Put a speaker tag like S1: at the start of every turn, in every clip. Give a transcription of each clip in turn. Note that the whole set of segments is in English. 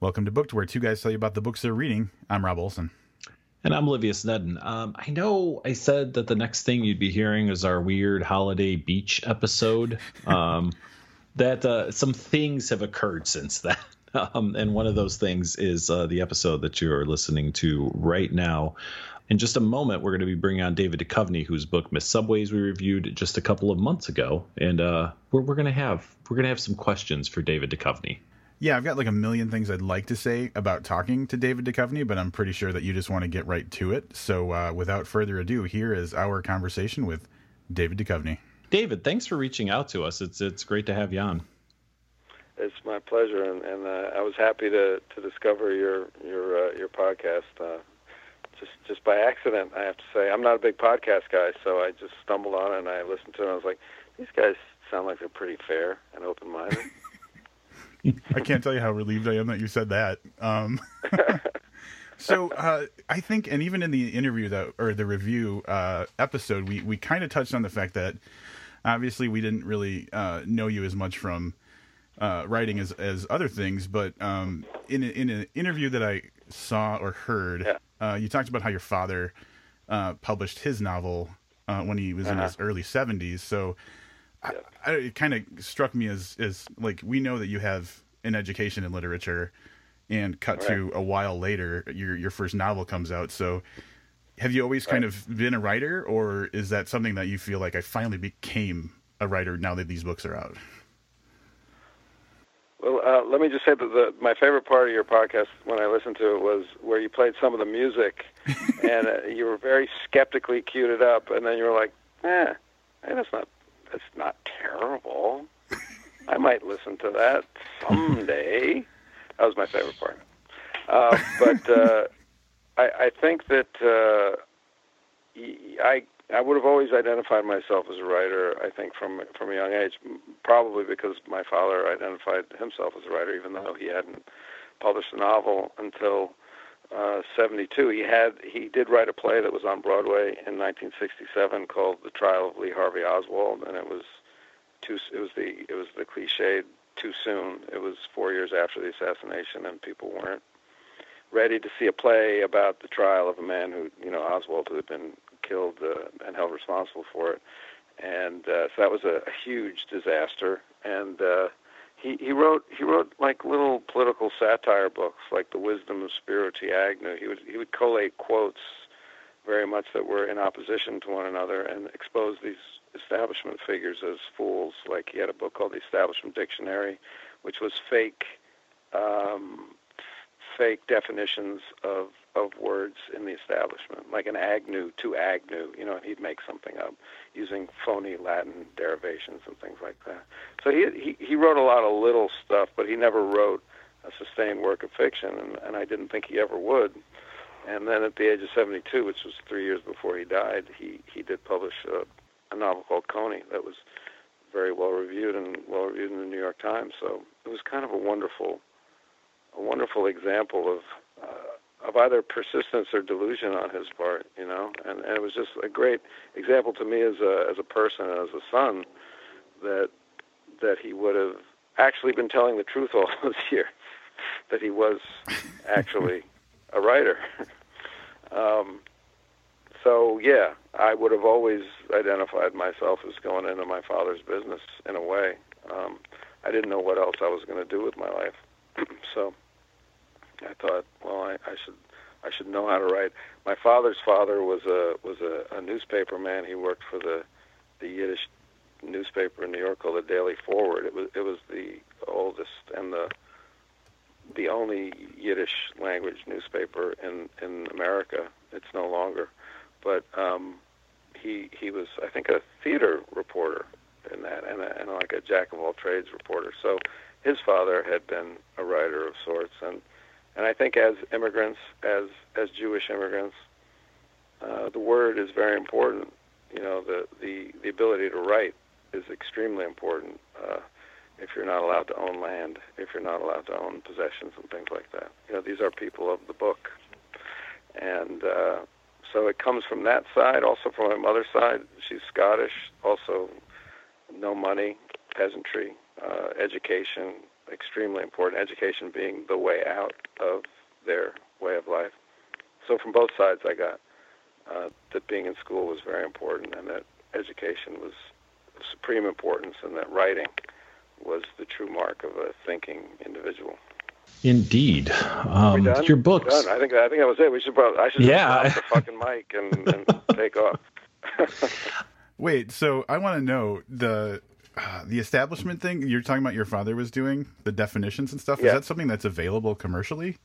S1: Welcome to Booked, where two guys tell you about the books they're reading. I'm Rob Olson.
S2: And I'm Olivia Snedden. Um, I know I said that the next thing you'd be hearing is our weird holiday beach episode. Um, that uh, some things have occurred since then. Um, and one of those things is uh, the episode that you're listening to right now. In just a moment, we're going to be bringing on David Duchovny, whose book Miss Subways we reviewed just a couple of months ago, and uh, we're, we're going to have we're going to have some questions for David Duchovny.
S1: Yeah, I've got like a million things I'd like to say about talking to David Duchovny, but I'm pretty sure that you just want to get right to it. So, uh, without further ado, here is our conversation with David Duchovny.
S2: David, thanks for reaching out to us. It's it's great to have you on.
S3: It's my pleasure, and, and uh, I was happy to, to discover your your uh, your podcast. Uh, just just by accident, I have to say. I'm not a big podcast guy, so I just stumbled on it and I listened to it. and I was like, these guys sound like they're pretty fair and open minded.
S1: I can't tell you how relieved I am that you said that. Um, so uh, I think, and even in the interview that or the review uh, episode, we we kind of touched on the fact that obviously we didn't really uh, know you as much from uh, writing as as other things, but um, in a, in an interview that I saw or heard,
S3: Yeah.
S1: uh, you talked about how your father uh, published his novel uh, when he was in
S3: Uh-huh.
S1: his early seventies. So I, I, it kind of struck me as as like we know that you have an education in literature, and cut to a while later, your your first novel comes out. So. Have you always kind of been a writer, or is that something that you feel like I finally became a writer now that these books are out?
S3: Well, uh, let me just say that the, my favorite part of your podcast when I listened to it was where you played some of the music, and uh, you were very skeptically queued it up, and then you were like, "Eh, hey, that's not that's not terrible. I might listen to that someday." That was my favorite part. Uh, but uh, I, I think that uh, I I would have always identified myself as a writer. I think from from a young age, probably because my father identified himself as a writer, even though he hadn't published a novel until uh, '72. He had he did write a play that was on Broadway in 1967 called The Trial of Lee Harvey Oswald, and it was too it was the it was the cliched too soon. It was four years after the assassination, and people weren't ready to see a play about the trial of a man who, you know, Oswald, who had been killed uh, and held responsible for it. And uh, so that was a, a huge disaster. And uh, he he wrote he wrote like little political satire books, like The Wisdom of Spiro T. Agnew. He would he would collate quotes very much that were in opposition to one another and expose these establishment figures as fools. Like he had a book called The Establishment Dictionary, which was fake um, fake definitions of of words in the establishment, like an agnew to agnew, you know, and he'd make something up using phony Latin derivations and things like that. So he he, he wrote a lot of little stuff, but he never wrote a sustained work of fiction, and, and I didn't think he ever would. And then at the age of 72, which was three years before he died, he he did publish a, a novel called Coney that was very well reviewed and well reviewed in the New York Times. So it was kind of a wonderful a wonderful example of uh, of either persistence or delusion on his part, you know, and, and it was just a great example to me as a as a person and as a son that that he would have actually been telling the truth all those years, that he was actually a writer. um, so yeah, I would have always identified myself as going into my father's business in a way. Um, I didn't know what else I was going to do with my life, so I thought, well, I, I should I should know how to write. My father's father was a was a, a newspaper man. He worked for the the Yiddish newspaper in New York called the Daily Forward. It was it was the oldest and the the only Yiddish language newspaper in in America. It's no longer, but um, he he was I think a theater reporter in that and, a, and like a jack of all trades reporter. So his father had been a writer of sorts, and and I think as immigrants, as as Jewish immigrants, uh, the word is very important. You know, the the the ability to write is extremely important. Uh, if you're not allowed to own land, if you're not allowed to own possessions and things like that, you know, these are people of the book, and uh, so it comes from that side. Also from my mother's side, she's Scottish. Also, no money, peasantry, uh, education, extremely important. Education being the way out of their way of life. So from both sides, I got uh, that being in school was very important, and that education was of supreme importance, and that writing was the true mark of a thinking individual.
S2: Indeed, um, your books.
S3: I think I think that was it. We should probably I should yeah the fucking mic and, and take off.
S1: Wait, so I want to know the uh, the establishment thing you're talking about. Your father was doing the definitions and stuff. Yeah. Is that something that's available commercially?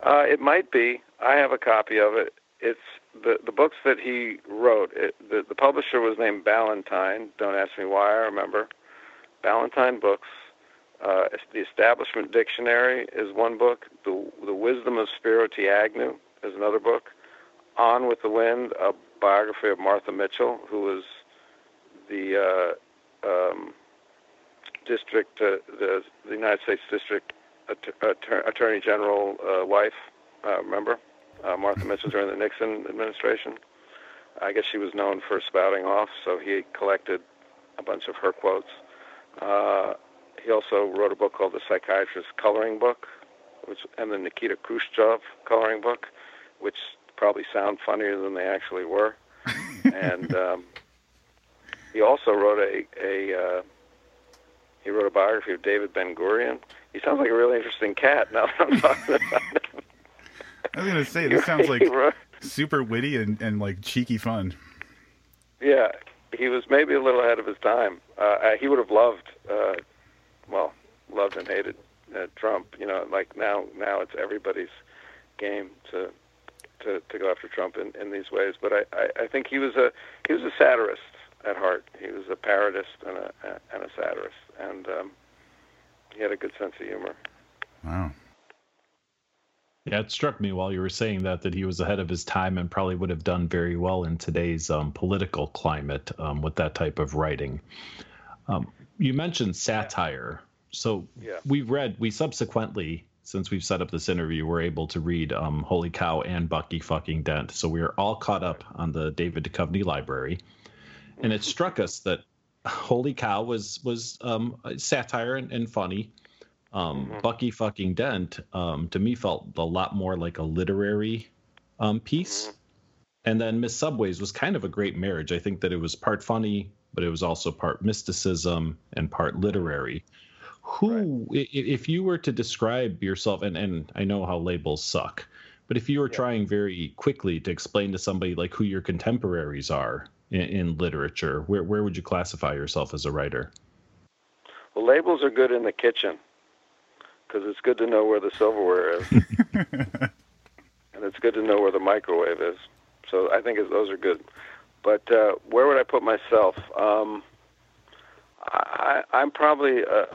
S3: Uh, it might be. I have a copy of it. It's the the books that he wrote. It, the the publisher was named Ballantine. Don't ask me why. I remember Ballantine Books. Uh, the Establishment Dictionary is one book. The The Wisdom of Spiro T. Agnew is another book. On with the Wind, a biography of Martha Mitchell, who was the uh, um, district, uh, the, the United States District Att- Attorney General uh, wife. Uh, remember uh, Martha Mitchell during the Nixon administration? I guess she was known for spouting off, so he collected a bunch of her quotes. Uh, he also wrote a book called The Psychiatrist's Coloring Book, which and the Nikita Khrushchev Coloring Book, which probably sound funnier than they actually were. and um, he also wrote a a uh, he wrote a biography of David Ben Gurion. He sounds like a really interesting cat. Now that I'm talking about him.
S1: I was gonna say this sounds like super witty and, and like cheeky fun.
S3: Yeah, he was maybe a little ahead of his time. Uh, uh he would have loved, uh, well, loved and hated uh, Trump. You know, like now now it's everybody's game to to, to go after Trump in, in these ways. But I, I, I think he was a he was a satirist at heart. He was a parodist and a and a satirist, and um, he had a good sense of humor.
S1: Wow.
S2: Yeah, it struck me while you were saying that that he was ahead of his time and probably would have done very well in today's um, political climate um, with that type of writing. Um, you mentioned satire, so
S3: yeah.
S2: we read we subsequently since we've set up this interview, we're able to read um, Holy Cow and Bucky fucking Dent. So we are all caught up on the David Duchovny library. And it struck us that Holy Cow was was um, satire and, and funny. Um, mm-hmm. Bucky fucking Dent um, to me felt a lot more like a literary um, piece. Mm-hmm. And then Miss Subways was kind of a great marriage. I think that it was part funny, but it was also part mysticism and part literary who right. if you were to describe yourself and, and i know how labels suck but if you were yeah. trying very quickly to explain to somebody like who your contemporaries are in, in literature where, where would you classify yourself as a writer?
S3: Well labels are good in the kitchen because it's good to know where the silverware is. And it's good to know where the microwave is. So i think those are good. But uh, where would i put myself? Um, I, I'm probably a,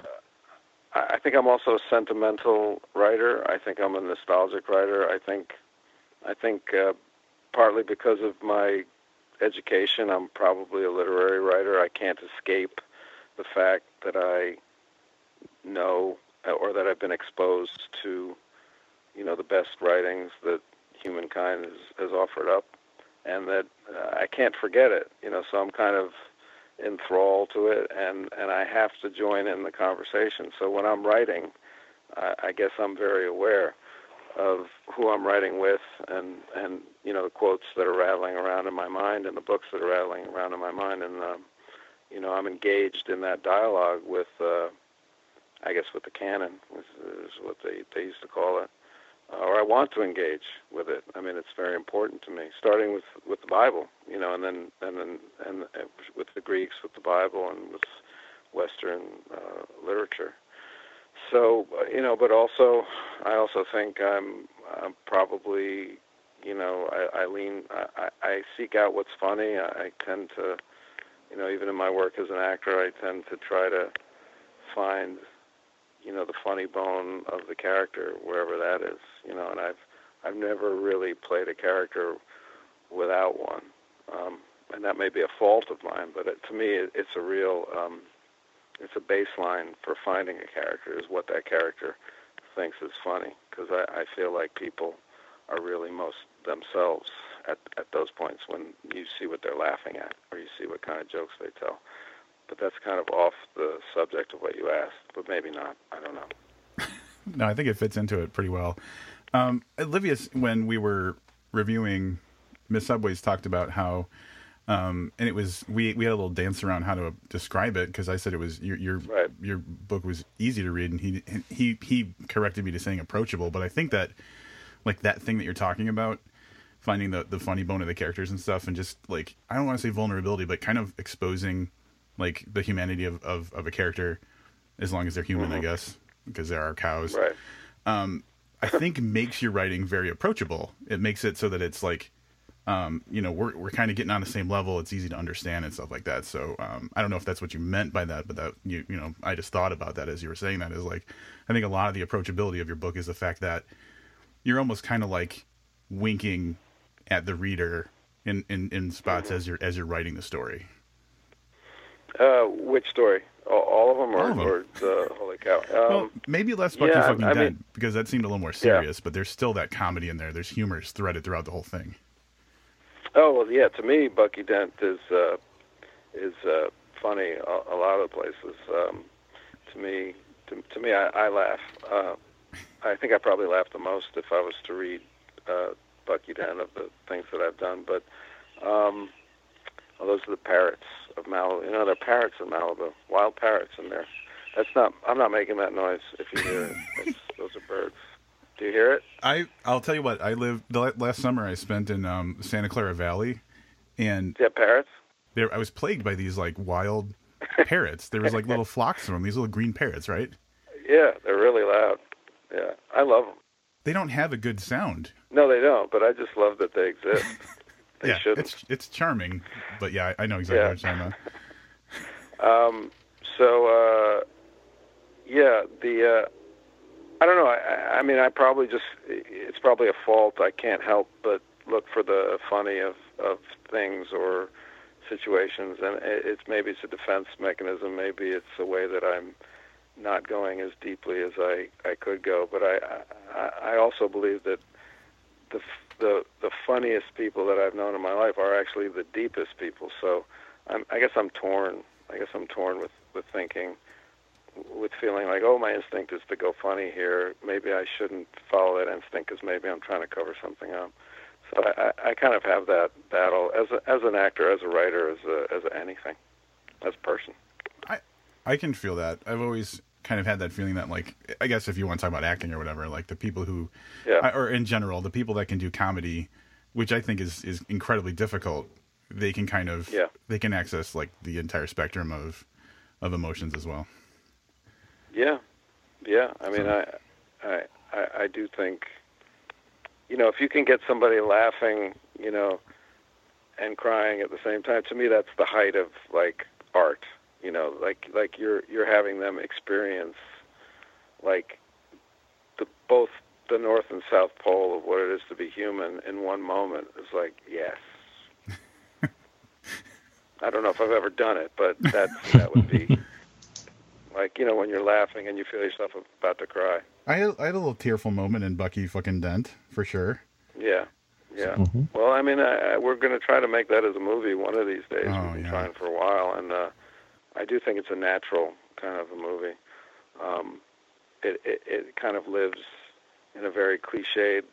S3: I think I'm also a sentimental writer. I think I'm a nostalgic writer. I think, I think, uh, partly because of my education, I'm probably a literary writer. I can't escape the fact that I know or that I've been exposed to, you know, the best writings that humankind has, has offered up, and that uh, I can't forget it. You know, so I'm kind of enthralled to it, and and I have to join in the conversation. So when I'm writing, I, I guess I'm very aware of who I'm writing with, and and you know the quotes that are rattling around in my mind, and the books that are rattling around in my mind, and um, you know I'm engaged in that dialogue with, uh, I guess, with the canon, is, is what they they used to call it uh, or I want to engage with it. I mean, it's very important to me. Starting with with the Bible, you know, and then and then and with the Greeks, with the Bible, and with Western uh, literature. So uh, you know, but also, I also think I'm, I'm probably, you know, I, I lean, I, I seek out what's funny. I, tend to, you know, even in my work as an actor, I tend to try to find you know the funny bone of the character wherever that is you know and i've i've never really played a character without one um and that may be a fault of mine but it, to me it, it's a real um it's a baseline for finding a character is what that character thinks is funny because I, I feel like people are really most themselves at at those points when you see what they're laughing at or you see what kind of jokes they tell but that's kind of off the subject of what you asked, but maybe not. I don't know.
S1: no, I think it fits into it pretty well. Um, Olivia, when we were reviewing Miss Subways, talked about how, um, and it was we we had a little dance around how to describe it because I said it was your your
S3: right.
S1: your book was easy to read, and he he he corrected me to saying approachable, but I think that like that thing that you're talking about finding the the funny bone of the characters and stuff and just like i don't want to say vulnerability but kind of exposing like the humanity of of, of a character as long as they're human
S3: mm-hmm.
S1: i guess because there are cows
S3: right
S1: um i think makes your writing very approachable it makes it so that it's like um, you know, we're we're kind of getting on the same level. It's easy to understand and stuff like that. So um, I don't know if that's what you meant by that, but that you you know, I just thought about that as you were saying that is like, I think a lot of the approachability of your book is the fact that you're almost kind of like winking at the reader in, in, in spots as you're as you're writing the story?
S3: Uh, which story? All, of them, or,
S1: all of them.
S3: or the holy cow? Um,
S1: well, maybe less Bucky
S3: yeah,
S1: fucking
S3: I
S1: dead
S3: mean,
S1: because that seemed a little more serious. But there's still that comedy in there. There's humor threaded throughout the whole thing.
S3: Oh well, yeah. To me, Bucky Dent is uh, is uh, funny a, a lot of places. Um, to me, to, to me, I, I laugh. Uh, I think I probably laugh the most if I was to read uh, Bucky Dent of the things that I've done. But um, well, those are the parrots of Malibu. You know, they're parrots in Malibu, wild parrots in there. That's not. I'm not making that noise. If you hear it, it's, those are birds. Do you hear it?
S1: I I'll tell you what. I lived the last summer. I spent in um, Santa Clara Valley, and
S3: yeah, parrots.
S1: There, I was plagued by these like wild parrots. There was like little flocks of them. These little green parrots, right?
S3: Yeah, they're really loud. Yeah, I love them.
S1: They don't have a good sound.
S3: No, they don't. But I just love that they exist. They
S1: yeah,
S3: shouldn't.
S1: it's it's charming, but yeah, I, I know exactly
S3: Yeah.
S1: what you're talking about.
S3: Um, so uh, yeah, the uh, I don't know. I, I- mean, I probably just it's probably a fault. I can't help but look for the funny of of things or situations, and it's maybe it's a defense mechanism. Maybe it's a way that I'm not going as deeply as I I could go. But I I, I also believe that the the the funniest people that I've known in my life are actually the deepest people. So I'm, I guess I'm torn. I guess I'm torn with with thinking, with feeling like, oh, my instinct is to go funny here. Maybe I shouldn't follow that instinct because maybe I'm trying to cover something up. So I, I, I kind of have that battle as a, as an actor, as a writer, as a, as a anything, as a person.
S1: I can feel that. I've always kind of had that feeling that, like, I guess if you want to talk about acting or whatever, like the people who,
S3: Yeah.
S1: or in general, the people that can do comedy, which I think is is incredibly difficult. They can kind of,
S3: Yeah.
S1: they can access like the entire spectrum of of emotions as well.
S3: Yeah, yeah. I mean, I, I, I, I do think, you know, if you can get somebody laughing, you know, and crying at the same time, to me, that's the height of like art. You know, like like you're you're having them experience, like, the both the north and south pole of what it is to be human in one moment. It's like yes. I don't know if I've ever done it, but that that would be like you know when you're laughing and you feel yourself about to cry.
S1: I had, I had a little tearful moment in Bucky fucking Dent for sure.
S3: Yeah, yeah.
S2: Mhm.
S3: Well, I mean, I, I, we're going to try to make that as a movie one of these days.
S1: Oh,
S3: We've been
S1: yeah.
S3: trying for a while, and uh, I do think it's a natural kind of a movie. Um, it, it it kind of lives in a very cliched,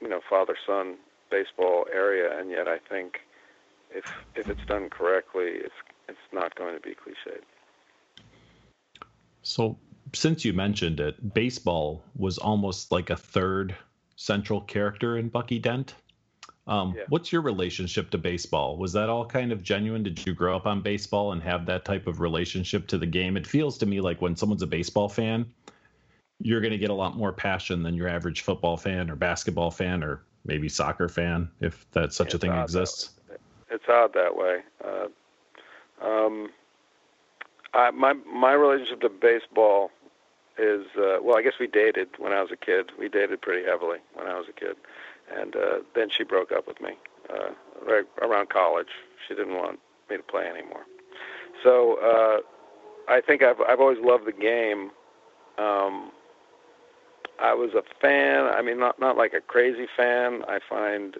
S3: you know, father-son baseball area, and yet I think if if it's done correctly, it's it's not going to be cliched.
S2: So, since you mentioned it, baseball was almost like a third central character in Bucky Dent. Um,
S3: Yeah.
S2: What's your relationship to baseball? Was that all kind of genuine? Did you grow up on baseball and have that type of relationship to the game? It feels to me like when someone's a baseball fan, you're going to get a lot more passion than your average football fan or basketball fan or maybe soccer fan, if that such a thing exists.
S3: it's odd that way. Uh, um, I, my my relationship to baseball is uh, well, I guess we dated when I was a kid. We dated pretty heavily when I was a kid, and uh, then she broke up with me uh, right around college. She didn't want me to play anymore. So uh, I think I've I've always loved the game. Um, I was a fan. I mean, not not like a crazy fan. I find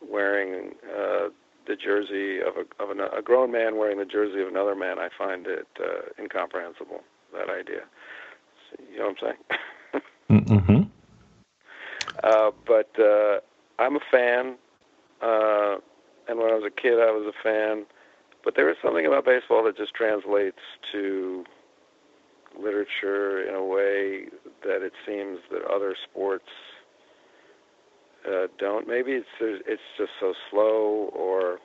S3: wearing uh, the jersey of a of an, a grown man wearing the jersey of another man, I find it uh, incomprehensible. That idea. You know what I'm saying?
S2: mm-hmm.
S3: uh, but uh, I'm a fan, uh, and when I was a kid, I was a fan. But there is something about baseball that just translates to literature in a way that it seems that other sports uh, don't. Maybe it's it's just so slow, or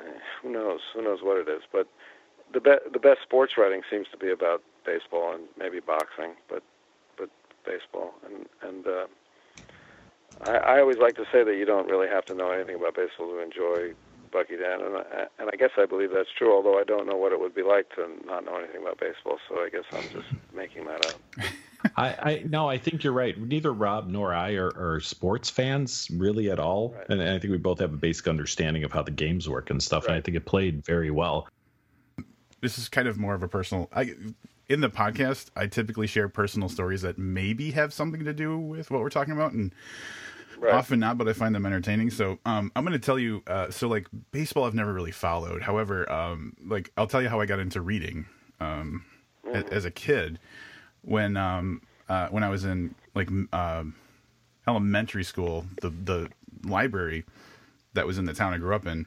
S3: eh, who knows? Who knows what it is? But the be- the best sports writing seems to be about baseball and maybe boxing, but but baseball and and. Uh, I, I always like to say that you don't really have to know anything about baseball to enjoy Bucky Dent, and I, and I guess I believe that's true. Although I don't know what it would be like to not know anything about baseball, so I guess I'm just making that up.
S2: I, I no, I think you're right. Neither Rob nor I are, are sports fans really at all,
S3: Right.
S2: and, and I think we both have a basic understanding of how the games work and stuff. And I think it played very well.
S1: this is kind of more of a personal I in the podcast I typically share personal stories that maybe have something to do with what we're talking about and
S3: Right.
S1: often not but I find them entertaining so um I'm going to tell you uh so like baseball I've never really followed however um like I'll tell you how I got into reading um a- as a kid when um uh when I was in like um elementary school the the library that was in the town I grew up in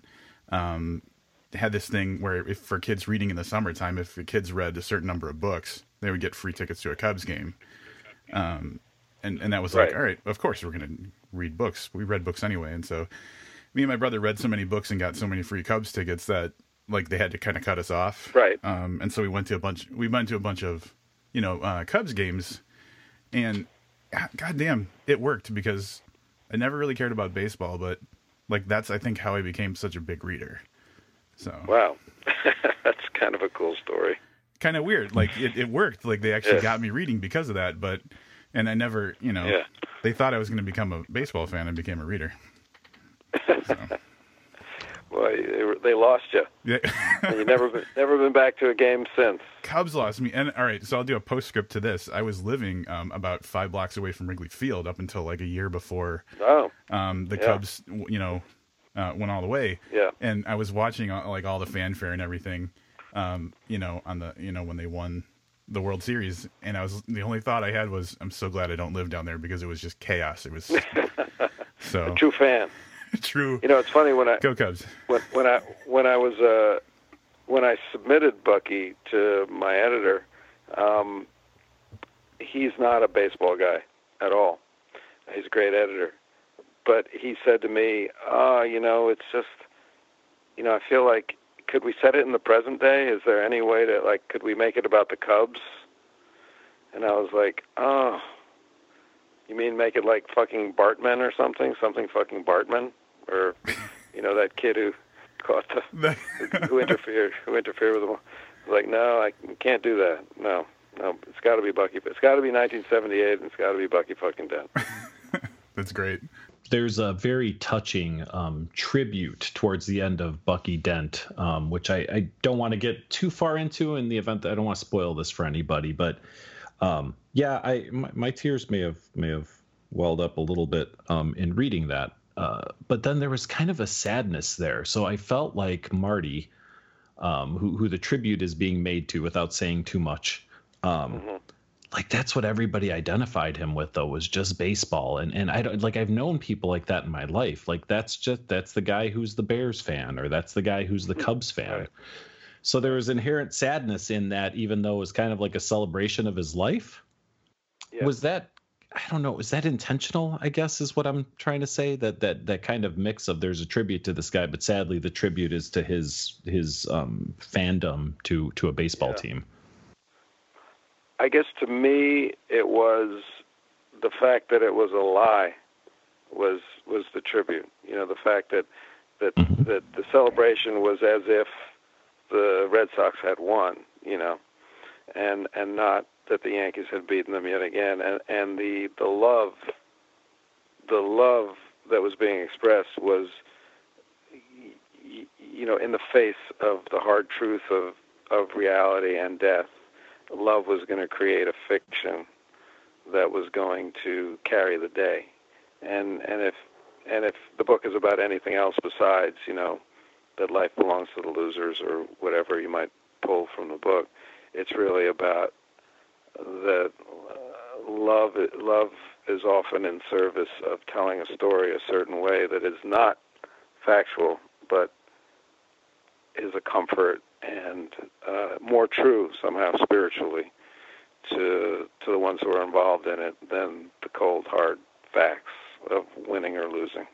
S1: um, had this thing where if for kids reading in the summertime, if the kids read a certain number of books, they would get free tickets to a Cubs game. Um, and and that was like,
S3: Right.
S1: all right, of course we're gonna read books. We read books anyway, and so me and my brother read so many books and got so many free Cubs tickets that like they had to kind of cut us off.
S3: Right.
S1: Um, and so we went to a bunch. We went to a bunch of you know uh, Cubs games, and ah, goddamn, it worked because I never really cared about baseball, but like that's I think how I became such a big reader. So
S3: Wow, that's kind of a cool story.
S1: kind of weird. Like it, it worked. Like they actually got me reading because of that. But and I never, you know,
S3: Yeah.
S1: they thought I was going to become a baseball fan and became a reader. So,
S3: Well, they, were- they lost you,
S1: yeah.
S3: and you never been, never been back to a game since.
S1: Cubs lost me. And all right, so I'll do a postscript to this. I was living um, about five blocks away from Wrigley Field up until like a year before
S3: Oh,
S1: um, the
S3: Yeah.
S1: Cubs, you know, uh, went all the way.
S3: Yeah.
S1: And I was watching like all the fanfare and everything, um, you know, on the, you know, when they won the World Series, and I was the only thought I had was, I'm so glad I don't live down there because it was just chaos. It was so
S3: true fan.
S1: true.
S3: You know, it's funny when I
S1: Go Cubs.
S3: when, when I when I was uh, when I submitted Bucky to my editor, um, he's not a baseball guy at all. He's a great editor, but he said to me, "Ah, you know, it's just, you know, I feel like could we set it in the present day? Is there any way to like, could we make it about the Cubs?" And I was like, "Oh." You mean make it like fucking Bartman or something? Something fucking Bartman? Or, you know, that kid who caught the who interfered who interfered with him. I like, no, I can't do that. No, no, it's got to be Bucky. It's got to be 1978, and it's got to be Bucky fucking Dent.
S1: That's great.
S2: there's a very touching um, tribute towards the end of Bucky Dent, um, which I, I don't want to get too far into in the event that I don't want to spoil this for anybody. But um, yeah, I my, my tears may have may have welled up a little bit um, in reading that. Uh, but then there was kind of a sadness there, so I felt like Marty, um, who who the tribute is being made to, without saying too much. Um, like that's what everybody identified him with though was just baseball and and i don't like i've known people like that in my life like that's just that's the guy who's the bears fan or that's the guy who's the cubs fan
S3: Right.
S2: so there was inherent sadness in that even though it was kind of like a celebration of his life
S3: Yeah.
S2: was that i don't know was that intentional i guess is what i'm trying to say that that that kind of mix of there's a tribute to this guy but sadly the tribute is to his his um fandom to to a baseball
S3: Yeah.
S2: team
S3: I guess to me, it was the fact that it was a lie was was the tribute. You know, the fact that that
S2: Mhm.
S3: that the celebration was as if the Red Sox had won. You know, and and not that the Yankees had beaten them yet again. And and the the love, the love that was being expressed was, you know, in the face of the hard truth of of reality and death love was going to create a fiction that was going to carry the day and and if and if the book is about anything else besides, you know, that life belongs to the losers or whatever you might pull from the book, it's really about that uh, love. Love is often in service of telling a story a certain way that is not factual, but is a comfort and uh, more true somehow spiritually to to the ones who are involved in it than the cold hard facts of winning or losing.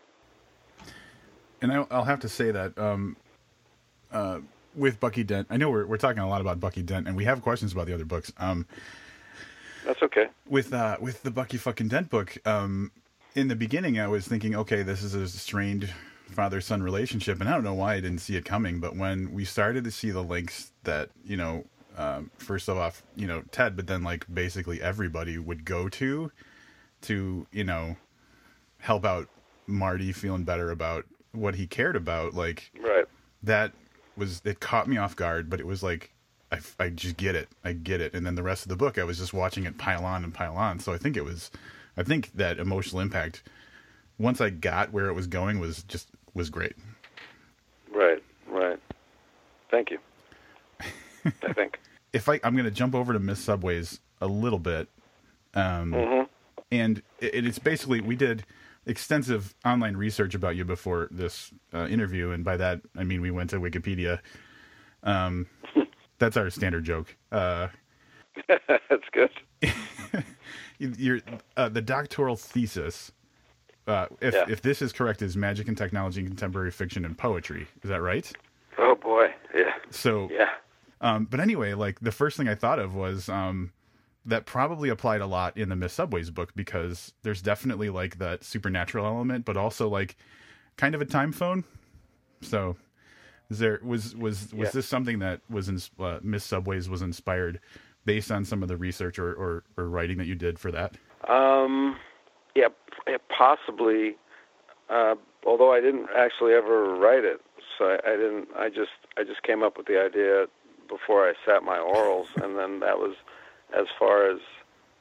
S1: And I, will have to say that um, uh, with Bucky Dent, I know we're we're talking a lot about Bucky Dent, and we have questions about the other books. Um,
S3: That's okay.
S1: With uh, with the Bucky fucking Dent book, um, in the beginning, I was thinking, okay, this is a strained father son relationship, and I don't know why I didn't see it coming. But when we started to see the links that you know, um, first off, you know, Ted, but then like basically everybody would go to, to you know, help out Marty feeling better about what he cared about, like
S3: right.
S1: that was it caught me off guard, but it was like I, I just get it, I get it, and then the rest of the book I was just watching it pile on and pile on. So I think it was, I think that emotional impact once I got where it was going was just was great.
S3: Right, right. Thank you. I think.
S1: If I, I'm going to jump over to Miss Subways a little bit, um, mm-hmm. and it, it's basically we did extensive online research about you before this uh, interview, and by that I mean we went to Wikipedia. Um, that's our standard joke. Uh,
S3: that's good.
S1: Your uh, the doctoral thesis uh, if yeah. if this is correct, is magic and technology, contemporary fiction, and poetry. Is that right?
S3: Oh boy, yeah.
S1: So
S3: yeah.
S1: Um, but anyway, like the first thing I thought of was um, that probably applied a lot in the Miss Subways book because there's definitely like that supernatural element, but also like kind of a time phone. So, is there was was was yeah. this something that was in uh, Miss Subways was inspired based on some of the research or, or, or writing that you did for that?
S3: Um, yeah, possibly. Uh, although I didn't actually ever write it, so I, I didn't. I just I just came up with the idea before I sat my orals, and then that was as far as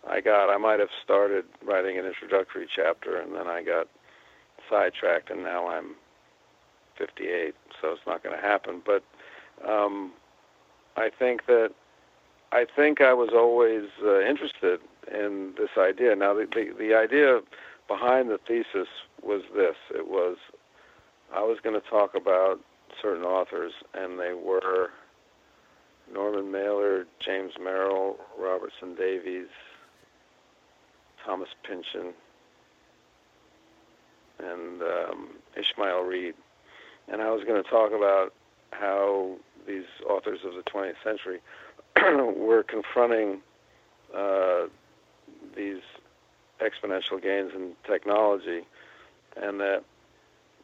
S3: I got. I might have started writing an introductory chapter, and then I got sidetracked, and now I'm 58, so it's not going to happen. But um, I think that I think I was always uh, interested in this idea. Now, the, the, the idea behind the thesis was this it was, I was going to talk about certain authors, and they were Norman Mailer, James Merrill, Robertson Davies, Thomas Pynchon, and um, Ishmael Reed. And I was going to talk about how these authors of the 20th century were confronting uh, these exponential gains in technology, and that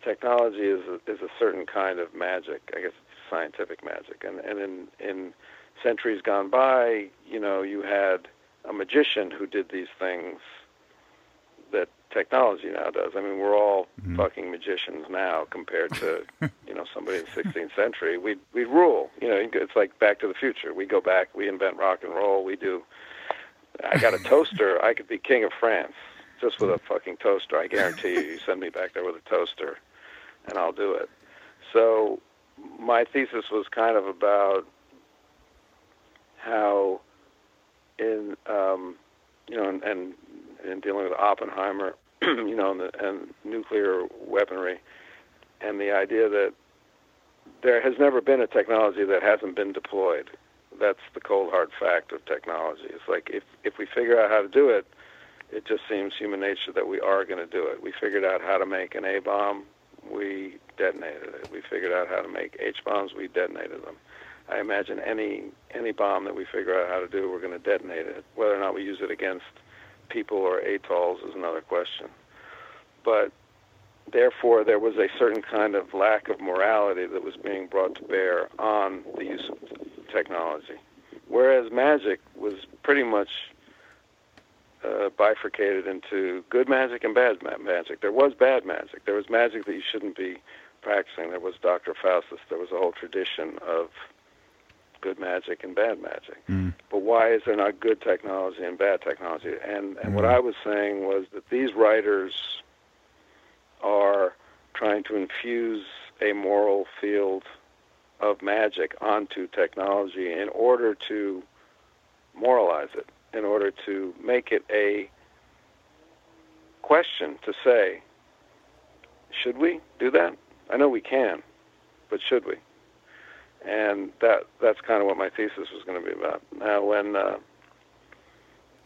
S3: technology is a, is a certain kind of magic. I guess scientific magic, and and in in centuries gone by, you know, you had a magician who did these things that technology now does. I mean, we're all mm-hmm. fucking magicians now compared to, you know, somebody in the 16th century. We we rule. You know, it's like Back to the Future. We go back, we invent rock and roll, we do I got a toaster. I could be king of France just with a fucking toaster. I guarantee you. You send me back there with a toaster, and I'll do it. So my thesis was kind of about how in um, you know and, in dealing with Oppenheimer, you know, and, the, and nuclear weaponry, and the idea that there has never been a technology that hasn't been deployed that's the cold hard fact of technology. It's like if if we figure out how to do it, it just seems human nature that we are going to do it. We figured out how to make an A bomb, we detonated it. We figured out how to make H bombs, we detonated them. I imagine any any bomb that we figure out how to do, we're going to detonate it. Whether or not we use it against people or atolls is another question. But therefore, there was a certain kind of lack of morality that was being brought to bear on the use of technology. Whereas magic was pretty much uh, bifurcated into good magic and bad magic. There was bad magic. There was magic that you shouldn't be practicing. There was Dr. Faustus. There was a whole tradition of good magic and bad magic. Mm. But why is there not good technology and bad technology? And and mm. what I was saying was that these writers are trying to infuse a moral field of magic onto technology in order to moralize it, in order to make it a question to say, should we do that? I know we can, but should we? And that that's kind of what my thesis was going to be about. Now, when uh,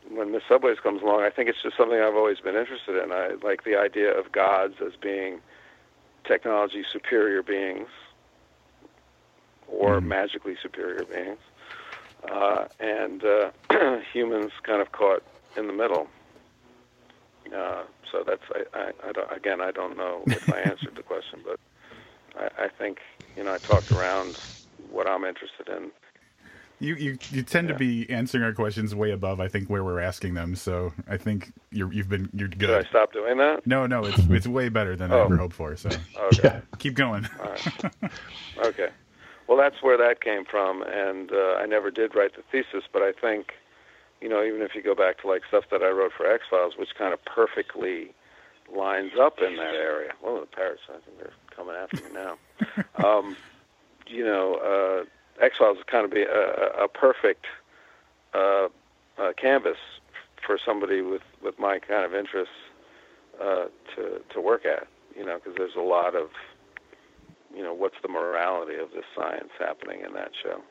S3: when Miss Subways comes along, I think it's just something I've always been interested in. I like the idea of gods as being technology superior beings or mm. magically superior beings, uh, and uh, humans kind of caught in the middle. Uh, so that's I, I, I don't, again I don't know if I answered the question, but I, I think you know I talked around what I'm interested in.
S1: You you, you tend yeah. to be answering our questions way above I think where we're asking them. So I think you're you've been you're good.
S3: Should I stop doing that?
S1: No, no, it's it's way better than oh. I ever hoped for. So okay. keep going.
S3: Okay. Well, that's where that came from, and uh, I never did write the thesis, but I think, you know, even if you go back to like stuff that I wrote for X Files, which kind of perfectly lines up in that area. Well, the parrots, I think they're coming after me now. um, you know, uh, X Files is kind of be a, a perfect uh, uh, canvas for somebody with with my kind of interests uh, to to work at. You know, because there's a lot of you know what's the morality of this science happening in that show.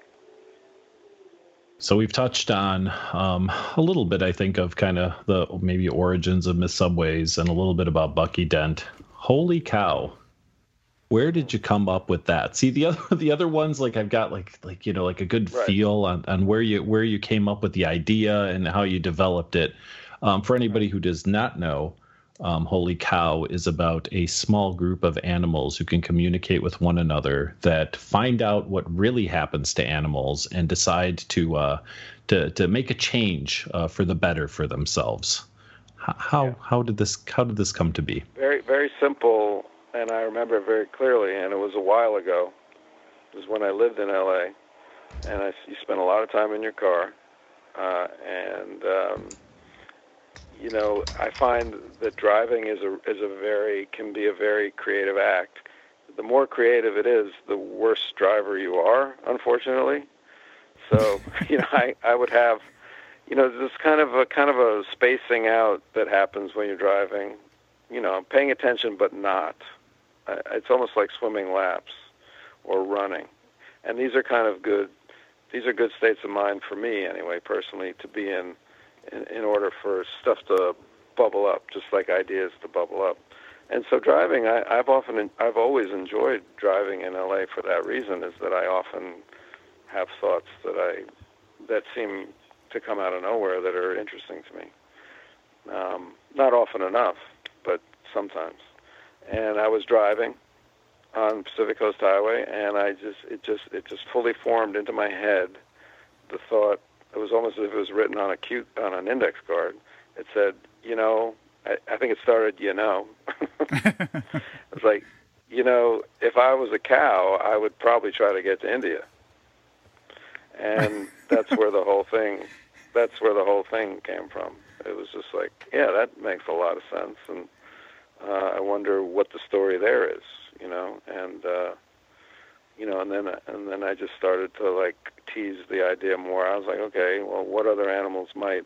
S2: So we've touched on um, a little bit, I think, of kind of the maybe origins of Miss Subways and a little bit about Bucky Dent. Holy cow! Where did you come up with that? See the other the other ones like i've got like like you know like a good right. feel on, on where you where you came up with the idea and how you developed it. Um, for anybody who does not know um, holy cow is about a small group of animals who can communicate with one another that find out what really happens to animals and decide to uh, to to make a change uh, for the better for themselves. How yeah. how did this how did this come to be?
S3: Very very simple and I remember it very clearly. And it was a while ago. It was when I lived in L.A. And I, you spent a lot of time in your car, uh, and um, you know I find that driving is a is a very can be a very creative act. The more creative it is, the worse driver you are, unfortunately. So you know I I would have you know this kind of a kind of a spacing out that happens when you're driving. You know, paying attention but not it's almost like swimming laps or running. And these are kind of good these are good states of mind for me anyway personally to be in in, in order for stuff to bubble up just like ideas to bubble up. And so driving I, i've often i've always enjoyed driving in la for that reason is that i often have thoughts that i that seem to come out of nowhere that are interesting to me. Um, not often enough but sometimes and I was driving on Pacific Coast Highway, and I just it just it just fully formed into my head the thought. It was almost as if it was written on a cute on an index card. It said, you know, I, I think it started, you know. it's like, you know, if I was a cow, I would probably try to get to India, and that's where the whole thing. That's where the whole thing came from. It was just like, yeah, that makes a lot of sense, and uh, I wonder what the story there is, you know, and uh, you know, and then and then I just started to like tease the idea more. I was like, okay, well, what other animals might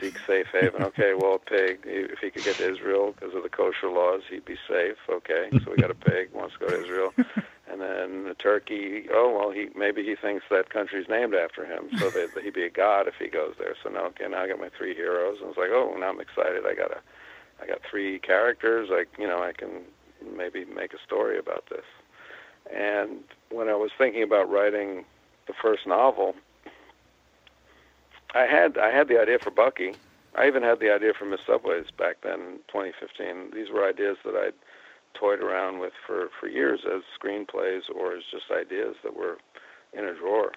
S3: seek safe haven? Okay, well, a pig, if he could get to Israel because of the kosher laws, he'd be safe. Okay, so we got a pig wants to go to Israel, and then a turkey. Oh well, he maybe he thinks that country's named after him, so that he'd be a god if he goes there. So now, okay, now I got my three heroes, and it's like, oh, now I'm excited. I got a I got three characters. I you know I can maybe make a story about this. And when I was thinking about writing the first novel, I had I had the idea for Bucky. I even had the idea for Miss Subways back then in 2015. These were ideas that I'd toyed around with for for years as screenplays or as just ideas that were in a drawer.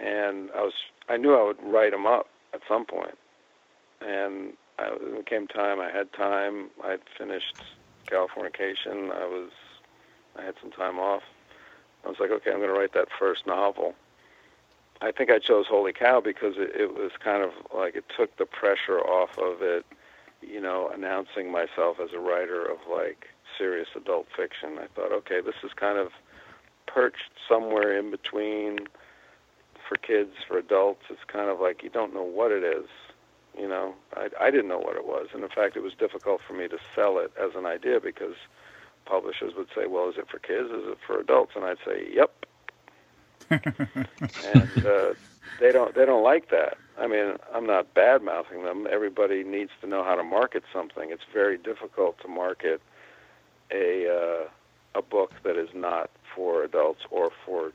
S3: And I was I knew I would write them up at some point. And I, it came time. I had time. I'd finished Californication. I was, I had some time off. I was like, okay, I'm going to write that first novel. I think I chose Holy Cow because it, it was kind of like it took the pressure off of it, you know, announcing myself as a writer of like serious adult fiction. I thought, okay, this is kind of perched somewhere in between for kids, for adults. It's kind of like you don't know what it is. You know, I, I didn't know what it was, and in fact, it was difficult for me to sell it as an idea because publishers would say, "Well, is it for kids? Is it for adults?" And I'd say, "Yep." and uh, they don't they don't like that. I mean, I'm not bad mouthing them. Everybody needs to know how to market something. It's very difficult to market a uh, a book that is not for adults or for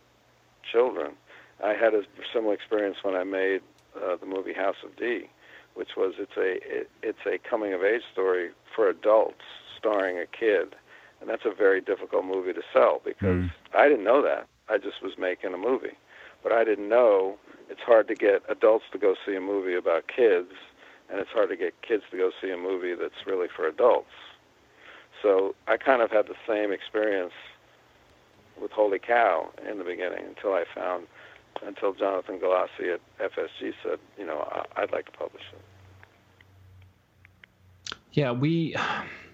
S3: children. I had a similar experience when I made uh, the movie House of D, which was it's a it, it's a coming of age story for adults starring a kid, and that's a very difficult movie to sell because mm. I didn't know that. I just was making a movie, but I didn't know it's hard to get adults to go see a movie about kids, and it's hard to get kids to go see a movie that's really for adults. So I kind of had the same experience with Holy Cow in the beginning until I found, until Jonathan Galassi at FSG said, you know, I'd like to publish it.
S2: Yeah, we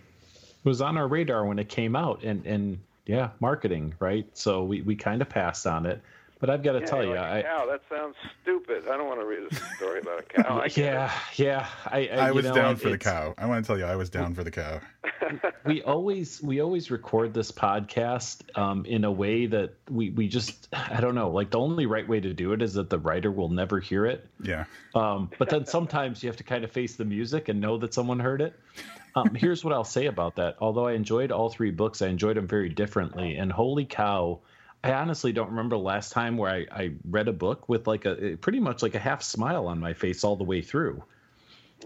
S2: was on our radar when it came out, and and yeah, marketing, right? So we we kind of passed on it. But I've got to
S3: yeah,
S2: tell you,
S3: like
S2: I,
S3: cow. That sounds stupid. I don't want to read a story about a cow. I
S2: yeah, yeah. I, I,
S1: I was
S2: know,
S1: down for the cow. I want to tell you, I was down for the cow.
S2: we always we always record this podcast um, in a way that we we just I don't know. Like the only right way to do it is that the writer will never hear it.
S1: Yeah.
S2: Um, but then sometimes you have to kind of face the music and know that someone heard it. Um, here's what I'll say about that. Although I enjoyed all three books, I enjoyed them very differently. And holy cow I honestly don't remember last time where I, I read a book with like a pretty much like a half smile on my face all the way through.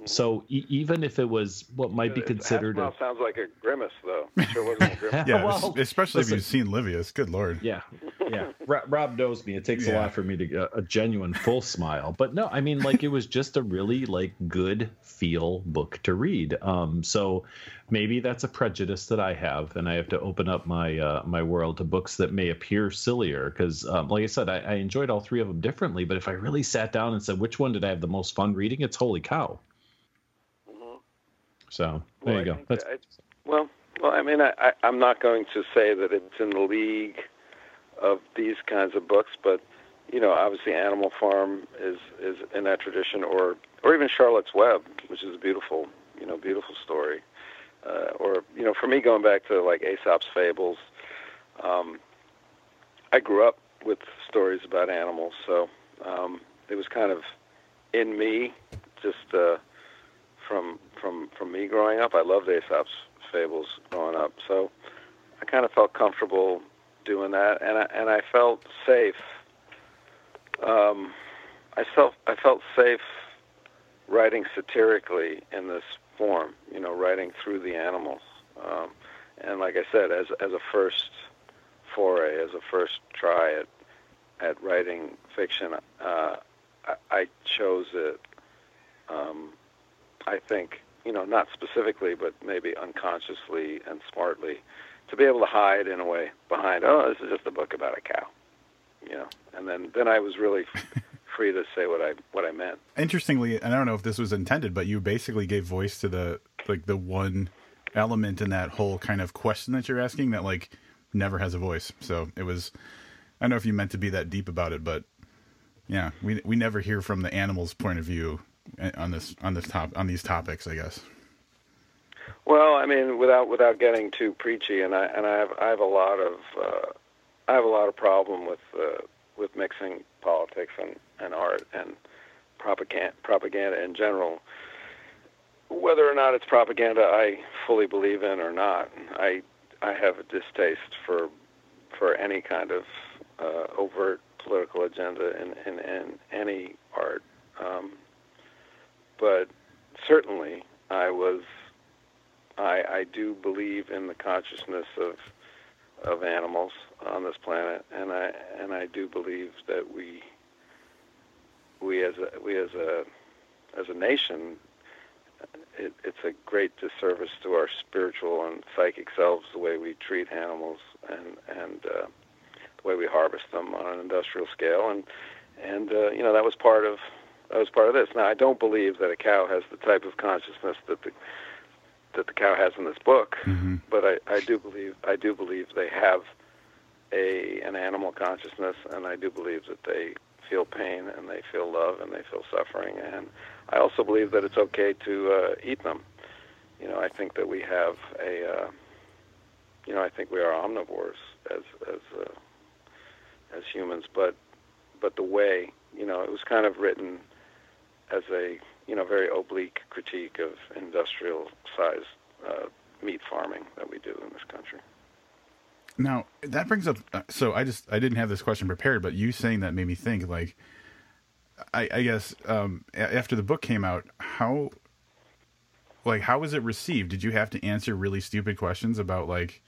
S2: So e- even if it was what might be considered,
S3: a, sounds like a grimace, though. It sure wasn't a grimace.
S1: yeah, well, especially listen, if you've seen Livius. Good lord.
S2: Yeah, yeah. Rob knows me. It takes yeah. a lot for me to get a genuine full smile. But no, I mean, like it was just a really like good feel book to read. Um, so maybe that's a prejudice that I have, and I have to open up my uh, my world to books that may appear sillier. Because, um, like I said, I, I enjoyed all three of them differently. But if I really sat down and said which one did I have the most fun reading, it's Holy Cow. So there well, you go. That's... I,
S3: well, well, I mean, I, I, I'm not going to say that it's in the league of these kinds of books, but you know, obviously, Animal Farm is is in that tradition, or or even Charlotte's Web, which is a beautiful, you know, beautiful story. Uh, or you know, for me, going back to like Aesop's fables, um, I grew up with stories about animals, so um, it was kind of in me, just uh, from from from me growing up. I loved Aesop's fables growing up, so I kind of felt comfortable doing that, and I and I felt safe. Um, I felt I felt safe writing satirically in this form, you know, writing through the animals. Um, and like I said, as as a first foray, as a first try at at writing fiction, uh, I, I chose it. Um, I think you know, not specifically, but maybe unconsciously and smartly, to be able to hide in a way behind, oh, this is just a book about a cow, you know, and then then I was really free to say what I what I meant.
S1: Interestingly, and I don't know if this was intended, but you basically gave voice to the like the one element in that whole kind of question that you're asking that like never has a voice. So it was I don't know if you meant to be that deep about it, but yeah, we we never hear from the animal's point of view on this on this top on these topics, I guess.
S3: Well, I mean, without without getting too preachy, and I and I have I have a lot of uh, I have a lot of problem with uh, with mixing politics and, and art and propaganda propaganda in general. Whether or not it's propaganda, I fully believe in or not. I I have a distaste for for any kind of uh, overt political agenda in, in, in any art. Um, but certainly I was I, I do believe in the consciousness of of animals on this planet, and I and I do believe that we we as a we as a as a nation, it, it's a great disservice to our spiritual and psychic selves the way we treat animals and and uh, the way we harvest them on an industrial scale, and and uh, you know that was part of was part of this. Now, I don't believe that a cow has the type of consciousness that the that the cow has in this book,
S1: hmm
S3: but I, I do believe I do believe they have a an animal consciousness, and I do believe that they feel pain and they feel love and they feel suffering, and I also believe that it's okay to uh, eat them. You know, I think that we have a, uh, you know, I think we are omnivores as as uh, as humans, but but the way, you know, it was kind of written as a you know very oblique critique of industrial size uh, meat farming that we do in this country.
S1: Now that brings up. uh, So I just I didn't have this question prepared, but you saying that made me think. Like, I, I guess um, after the book came out, how, like, how was it received? Did you have to answer really stupid questions about like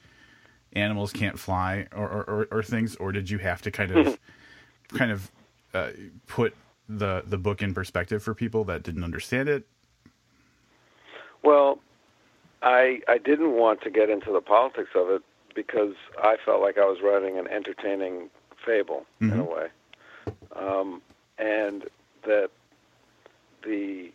S1: animals can't fly or or, or, or things, or did you have to kind of, kind of, uh, put the the book in perspective for people that didn't understand it?
S3: Well, I I didn't want to get into the politics of it because I felt like I was writing an entertaining fable in a
S1: Mhm.
S3: way, um, and that the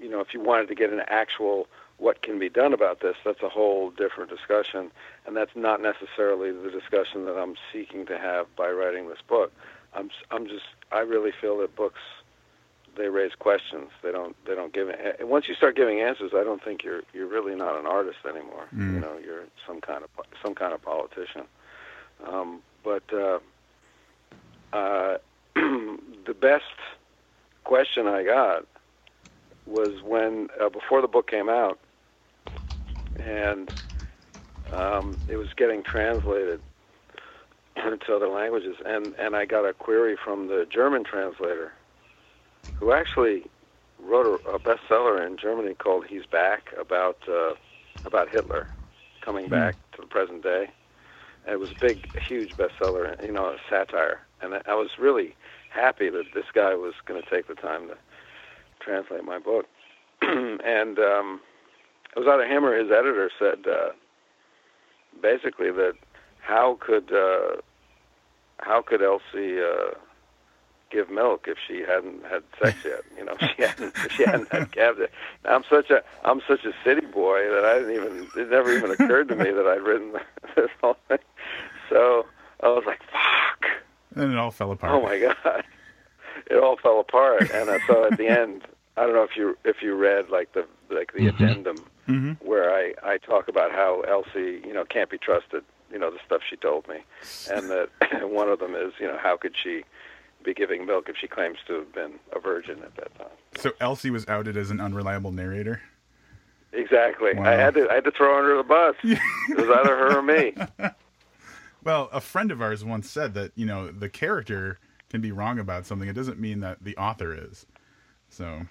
S3: you know if you wanted to get an actual what can be done about this, that's a whole different discussion, and that's not necessarily the discussion that I'm seeking to have by writing this book. I'm I'm just I really feel that books they raise questions. They don't. They don't give. And once you start giving answers, I don't think you're you're really not an artist anymore.
S1: Mm.
S3: You know, you're some kind of some kind of politician. Um, but uh, uh, the best question I got was when uh, before the book came out, and um, it was getting translated to other languages, and and I got a query from the German translator who actually wrote a, a bestseller in Germany called "He's Back" about uh, about Hitler coming back to the present day. And it was a big, huge bestseller, you know, a satire. And I was really happy that this guy was going to take the time to translate my book. and um, it was either him or his editor said uh, basically that how could uh, how could Elsie uh, give milk if she hadn't had sex yet. You know, she hadn't she hadn't had calves yet. I'm such a I'm such a city boy that I didn't even it never even occurred to me that I'd written this whole thing. So I was like, fuck.
S1: And it all fell apart.
S3: Oh my god. It all fell apart, and uh, so at the end, I don't know if you if you read like the like the
S2: Mhm.
S3: addendum
S1: hmm
S3: where I I talk about how Elsie you know can't be trusted, you know the stuff she told me, and that one of them is you know how could she be giving milk if she claims to have been a virgin at that time.
S1: So Elsie was outed as an unreliable narrator.
S3: Exactly.
S1: Wow.
S3: I had to I had to throw her under the bus. it was either her or me.
S1: Well, a friend of ours once said that you know the character can be wrong about something. It doesn't mean that the author is. So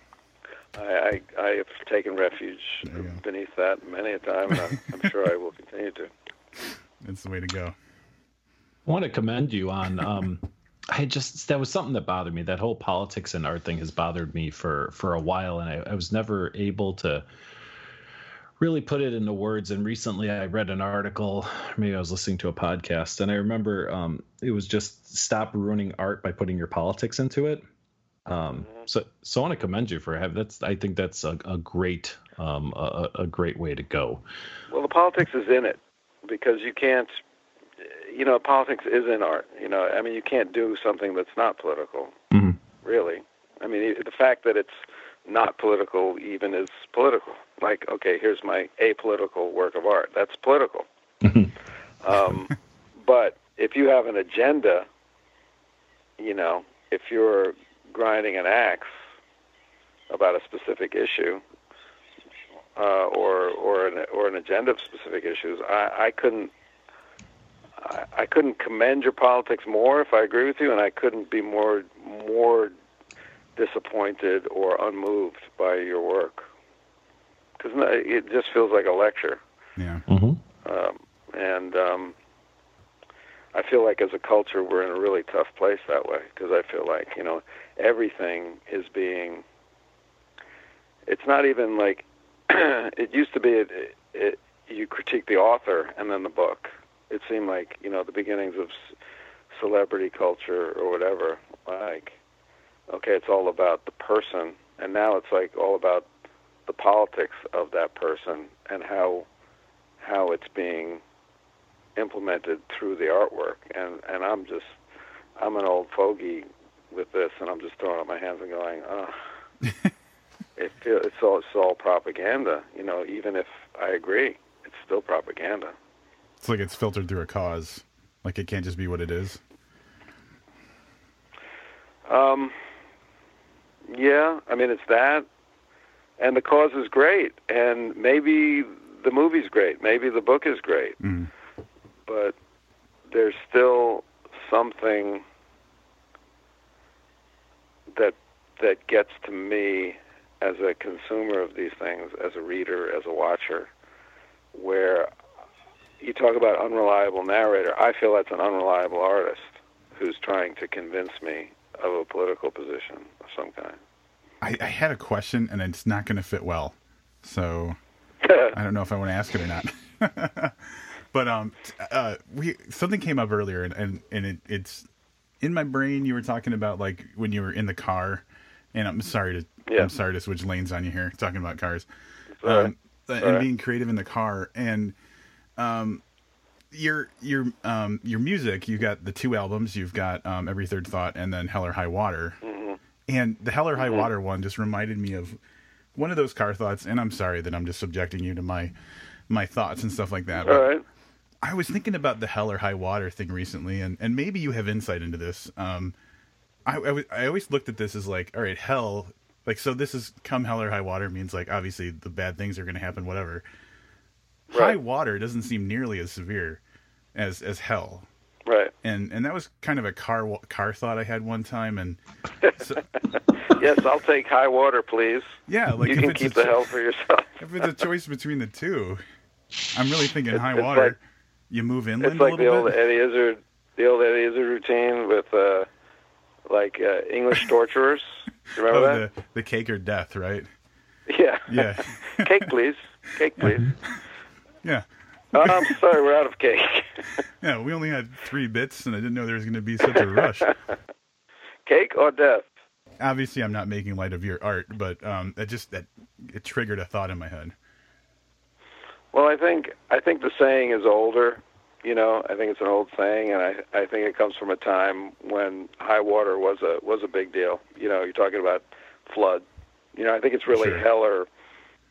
S3: I, I I have taken refuge
S1: There you go.
S3: beneath that many a time, and I'm, I'm sure I will continue to.
S1: it's the way to go.
S2: I want to commend you on. Um, I just that was something that bothered me. That whole politics and art thing has bothered me for for a while, and I, I was never able to really put it into words. And recently, I read an article. Maybe I was listening to a podcast, and I remember um, it was just stop ruining art by putting your politics into it. Um, so, so I want to commend you for having that's. I think that's a, a great, um, a, a great way to go.
S3: Well, the politics is in it because you can't. You know, politics is in art. You know, I mean, you can't do something that's not political.
S2: Mhm.
S3: Really, I mean, the fact that it's not political even is political. Like, okay, here's my apolitical work of art. That's political. um, but if you have an agenda, you know, if you're grinding an axe about a specific issue, uh, or or an or an agenda of specific issues, I, I couldn't. I, I couldn't commend your politics more if I agree with you, and I couldn't be more more disappointed or unmoved by your work because it just feels like a lecture
S1: Yeah.
S2: Mm-hmm.
S3: um, and um, I feel like as a culture we're in a really tough place that way because I feel like you know everything is being. It's not even like it used to be. It, it, you critique the author and then the book. It seemed like you know the beginnings of c- celebrity culture or whatever. Like, okay, it's all about the person, and now it's like all about the politics of that person and how how it's being implemented through the artwork. And and I'm just I'm an old fogey with this, and I'm just throwing up my hands and going, oh. it feel, it's all it's all propaganda. You know, even if I agree, it's still propaganda.
S1: It's like it's filtered through a cause. Like it can't just be what it is.
S3: Um. Yeah, I mean it's that, and the cause is great, and maybe the movie's great, maybe the book is great,
S1: Mm.
S3: but there's still something that that gets to me as a consumer of these things, as a reader, as a watcher, where you talk about unreliable narrator. I feel that's an unreliable artist who's trying to convince me of a political position of some kind.
S1: I, I had a question, and it's not going to fit well. So I don't know if I want to ask it or not. but um, uh, we something came up earlier, and and, and it, it's in my brain. You were talking about like when you were in the car, and I'm sorry to
S3: Yeah.
S1: I'm sorry to switch lanes on you here, talking about cars,
S3: right.
S1: um, and
S3: right.
S1: being creative in the car, and um, your your um your music. you've got the two albums. You've got um Every Third Thought, and then Hell or High Water.
S3: Mm-hmm.
S1: And the Hell or High Water one just reminded me of one of those car thoughts. And I'm sorry that I'm just subjecting you to my my thoughts and stuff like that.
S3: All right.
S1: I was thinking about the Hell or High Water thing recently, and, and maybe you have insight into this. Um, I, I, I always looked at this as like, all right, hell, like so. This is come Hell or High Water means like obviously the bad things are going to happen, whatever. High water doesn't seem nearly as severe as as hell
S3: Right.
S1: and and that was kind of a car car thought I had one time, and so,
S3: Yes, I'll take high water, please.
S1: yeah, like
S3: you can keep the hell for yourself.
S1: if it's a choice between the two, I'm really thinking high
S3: it's
S1: water.
S3: like-
S1: you move inland
S3: It's like
S1: a
S3: the
S1: little
S3: old. Eddie Izzard, the old Eddie Izzard routine with uh, like uh, English torturers. You remember
S1: Oh,
S3: that?
S1: the the cake or death, right?
S3: Yeah.
S1: Yeah,
S3: Cake, please. Cake, please.
S1: yeah,
S3: Oh, I'm sorry, we're out of cake.
S1: yeah. We only had three bits, and I didn't know there was going to be such a rush.
S3: cake or death?
S1: Obviously, I'm not making light of your art, but um, it just that it triggered a thought in my head.
S3: Well, I think I think the saying is older. You know, I think it's an old saying, and I I think it comes from a time when high water was a was a big deal. You know, you're talking about flood. You know, I think it's really
S1: Sure.
S3: hell or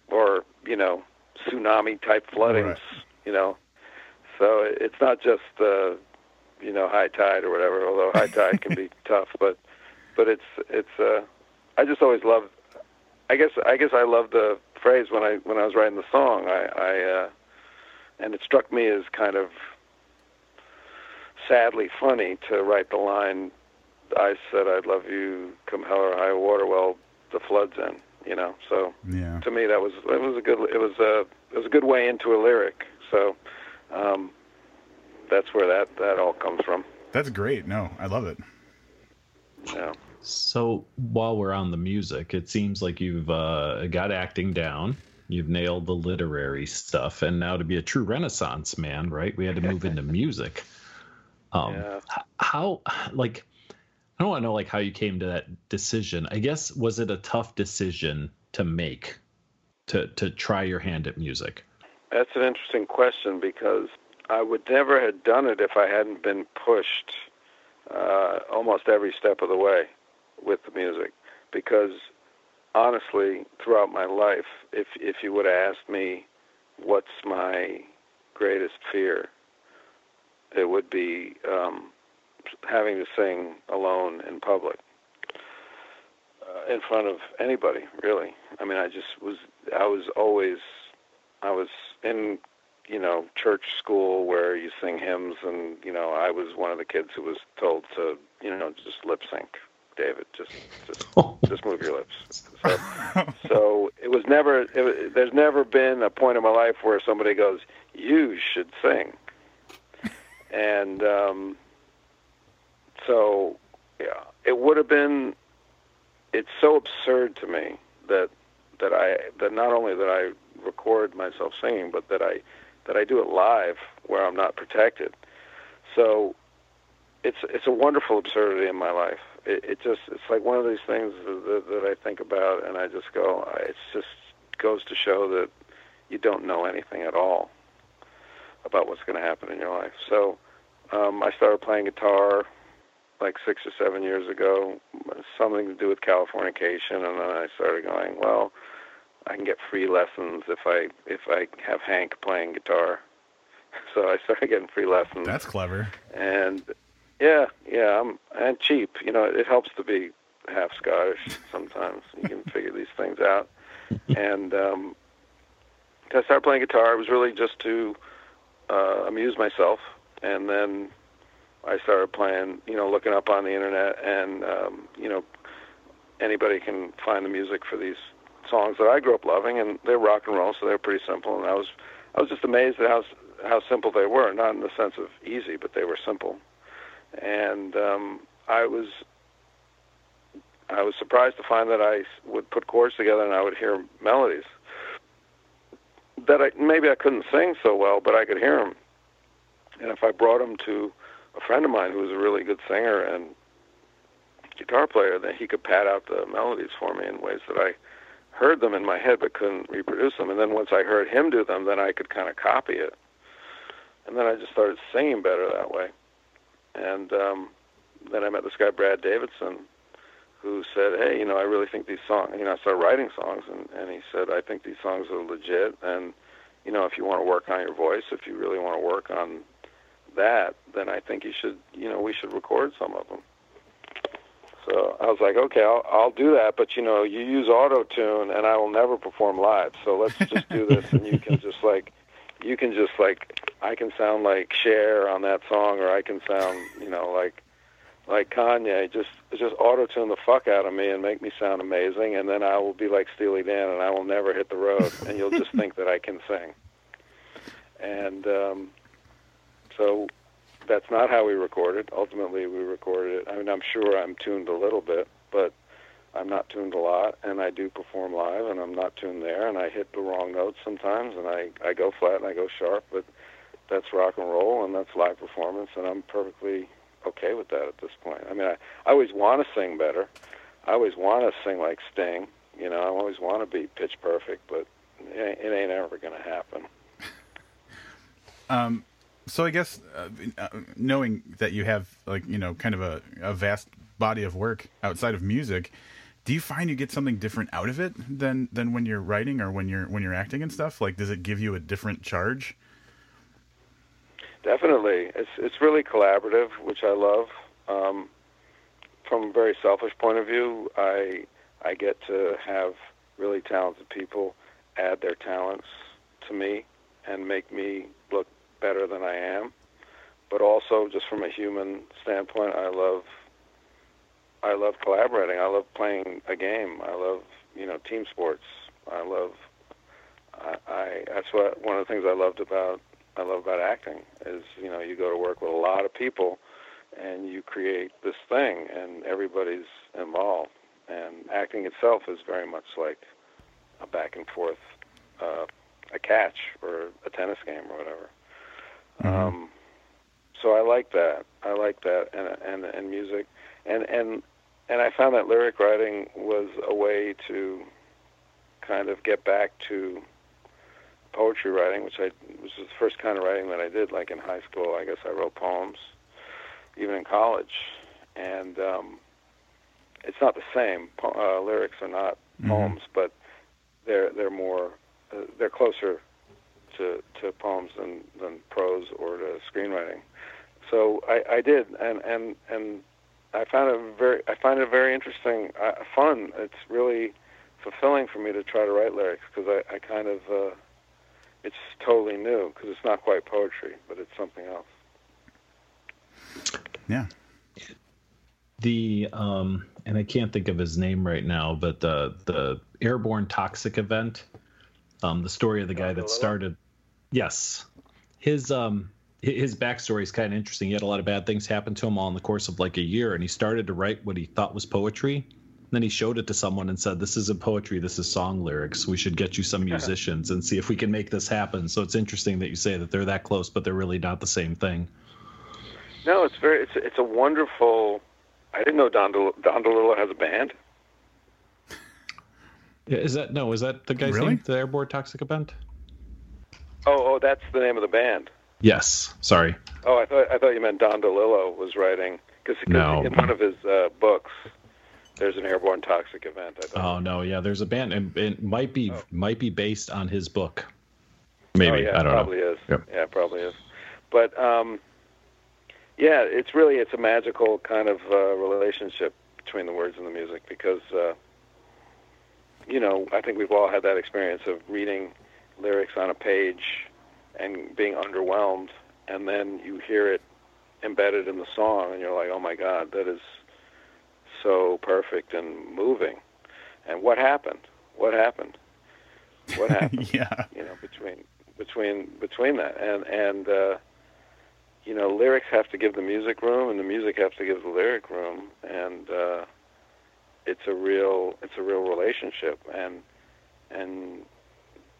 S3: or you know tsunami type floodings.
S1: Right.
S3: You know, so it's not just uh, you know high tide or whatever. Although high tide can be tough, but but it's it's. Uh, I just always love. I guess I guess I love the phrase when I when I was writing the song. I, I uh, and it struck me as kind of sadly funny to write the line. I said I'd love you, come hell or high water. Well, the flood's in. You know, so
S1: Yeah,
S3: to me that was it was a good it was a it was a good way into a lyric. So um, that's where that that all comes from.
S1: that's great. No, I love it.
S3: Yeah.
S2: So while we're on the music, it seems like you've uh, got acting down. You've nailed the literary stuff, and now to be a true Renaissance man, right? We had to move into music. Um,
S3: Yeah.
S2: How, like, I don't want to know like how you came to that decision. I guess was it a tough decision to make, to to try your hand at music?
S3: That's an interesting question because I would never have done it if I hadn't been pushed uh, almost every step of the way with the music. Because honestly, throughout my life, if if you would have asked me what's my greatest fear, it would be um, having to sing alone in public. Uh, in front of anybody, really. I mean, I just was. I was always I was in, you know, church school where you sing hymns, and you know, I was one of the kids who was told to, you know, just lip sync. David, just, just, just move your lips. So, so it was never. It, there's never been a point in my life where somebody goes, "You should sing," and um, so, yeah, it would have been. It's so absurd to me that that I that not only that I record myself singing, but that I that I do it live where I'm not protected. So it's it's a wonderful absurdity in my life. It, it just it's like one of these things that, that I think about, and I just go, it's just goes to show that you don't know anything at all about what's going to happen in your life. So um, I started playing guitar like six or seven years ago, something to do with Californication, and then I started going, well, I can get free lessons if I if I have Hank playing guitar. So I started getting free lessons.
S1: That's clever.
S3: And yeah, yeah, I'm and cheap. You know, it helps to be half Scottish sometimes. you can figure these things out. And um, I started playing guitar. It was really just to uh, amuse myself, and then I started playing. You know, looking up on the internet, and um, you know, anybody can find the music for these songs that I grew up loving, and they're rock and roll, so they're pretty simple. And I was, I was just amazed at how how simple they were. Not in the sense of easy, but they were simple. And um, I was, I was surprised to find that I would put chords together and I would hear melodies that I maybe I couldn't sing so well, but I could hear them. And if I brought them to a friend of mine who was a really good singer and guitar player, then he could pad out the melodies for me in ways that I heard them in my head but couldn't reproduce them. And then once I heard him do them, then I could kind of copy it. And then I just started singing better that way. And um, then I met this guy Brad Davidson, who said, "Hey, you know, I really think these songs." You know, I started writing songs, and and he said, "I think these songs are legit, and you know, if you want to work on your voice, if you really want to work on that, then I think you should, you know, we should record some of them." So I was like, okay, I'll, I'll do that, but you know, you use auto tune, and I will never perform live. So let's just do this, and you can just like, you can just like, I can sound like Cher on that song, or I can sound, you know, like, like Kanye. Just, just auto tune the fuck out of me and make me sound amazing, and then I will be like Steely Dan, and I will never hit the road, and you'll just think that I can sing. And um, so that's not how we recorded. Ultimately, we recorded it. I mean, I'm sure I'm tuned a little bit, but I'm not tuned a lot, and I do perform live, and I'm not tuned there, and I hit the wrong notes sometimes, and I I go flat and I go sharp, but that's rock and roll, and that's live performance, and I'm perfectly okay with that at this point. I mean, I, I always want to sing better. I always want to sing like Sting. You know, I always want to be pitch perfect, but it ain't, it ain't ever going to happen.
S1: Um, so I guess uh, uh, knowing that you have like you know kind of a, a vast body of work outside of music, do you find you get something different out of it than than when you're writing or when you're when you're acting and stuff? Like, does it give you a different charge?
S3: Definitely, it's it's really collaborative, which I love. Um, from a very selfish point of view, I I get to have really talented people add their talents to me and make me look better than I am. But also, just from a human standpoint, I love I love collaborating. I love playing a game. I love you know team sports. I love I, I that's what one of the things I loved about I love about acting is you know you go to work with a lot of people and you create this thing and everybody's involved and acting itself is very much like a back and forth uh, a catch or a tennis game or whatever. Mm-hmm. Um, so I like that. I like that, and and and music, and and and I found that lyric writing was a way to kind of get back to poetry writing, which I was the first kind of writing that I did. Like in high school, I guess I wrote poems, even in college, and um, it's not the same. Po- uh, lyrics are not mm-hmm. poems, but they're they're more uh, they're closer to, to poems than, than prose or to screenwriting. So I, I did, and, and and I found it very I find it very interesting, uh, fun. It's really fulfilling for me to try to write lyrics because I, I kind of uh, it's totally new because it's not quite poetry, but it's something else.
S1: Yeah.
S2: The um, and I can't think of his name right now, but the the airborne toxic event, um, the story of the guy that started Yes, his um his backstory is kind of interesting. He had a lot of bad things happen to him all in the course of like a year, and he started to write what he thought was poetry. Then he showed it to someone and said, "This isn't poetry. This is song lyrics. We should get you some musicians and see if we can make this happen." So it's interesting that you say that they're that close, but they're really not the same thing.
S3: No, it's very it's it's a wonderful. I didn't know Don Don DeLillo has a band.
S2: Yeah, is that no? Is that the guy's
S1: Really?
S2: name? The Airborne Toxic Event?
S3: Oh, oh, that's the name of the band.
S2: Yes. Sorry.
S3: Oh, I thought I thought you meant Don DeLillo was writing because
S2: No.
S3: in one of his uh, books, there's an airborne toxic event. I.
S2: Oh no, yeah. There's a band, and it might be
S3: Oh.
S2: might be based on his book. Maybe
S3: Oh, yeah,
S2: I don't know.
S3: probably
S2: know.
S3: is.
S2: Yep.
S3: Yeah, probably is. But um, yeah, it's really it's a magical kind of uh, relationship between the words and the music because uh, you know I think we've all had that experience of reading lyrics on a page and being underwhelmed, and then you hear it embedded in the song, and you're like, oh my god, that is so perfect and moving. And what happened? What happened? What happened?
S1: yeah.
S3: you know between between between that and and uh you know lyrics have to give the music room and the music has to give the lyric room and uh it's a real it's a real relationship and and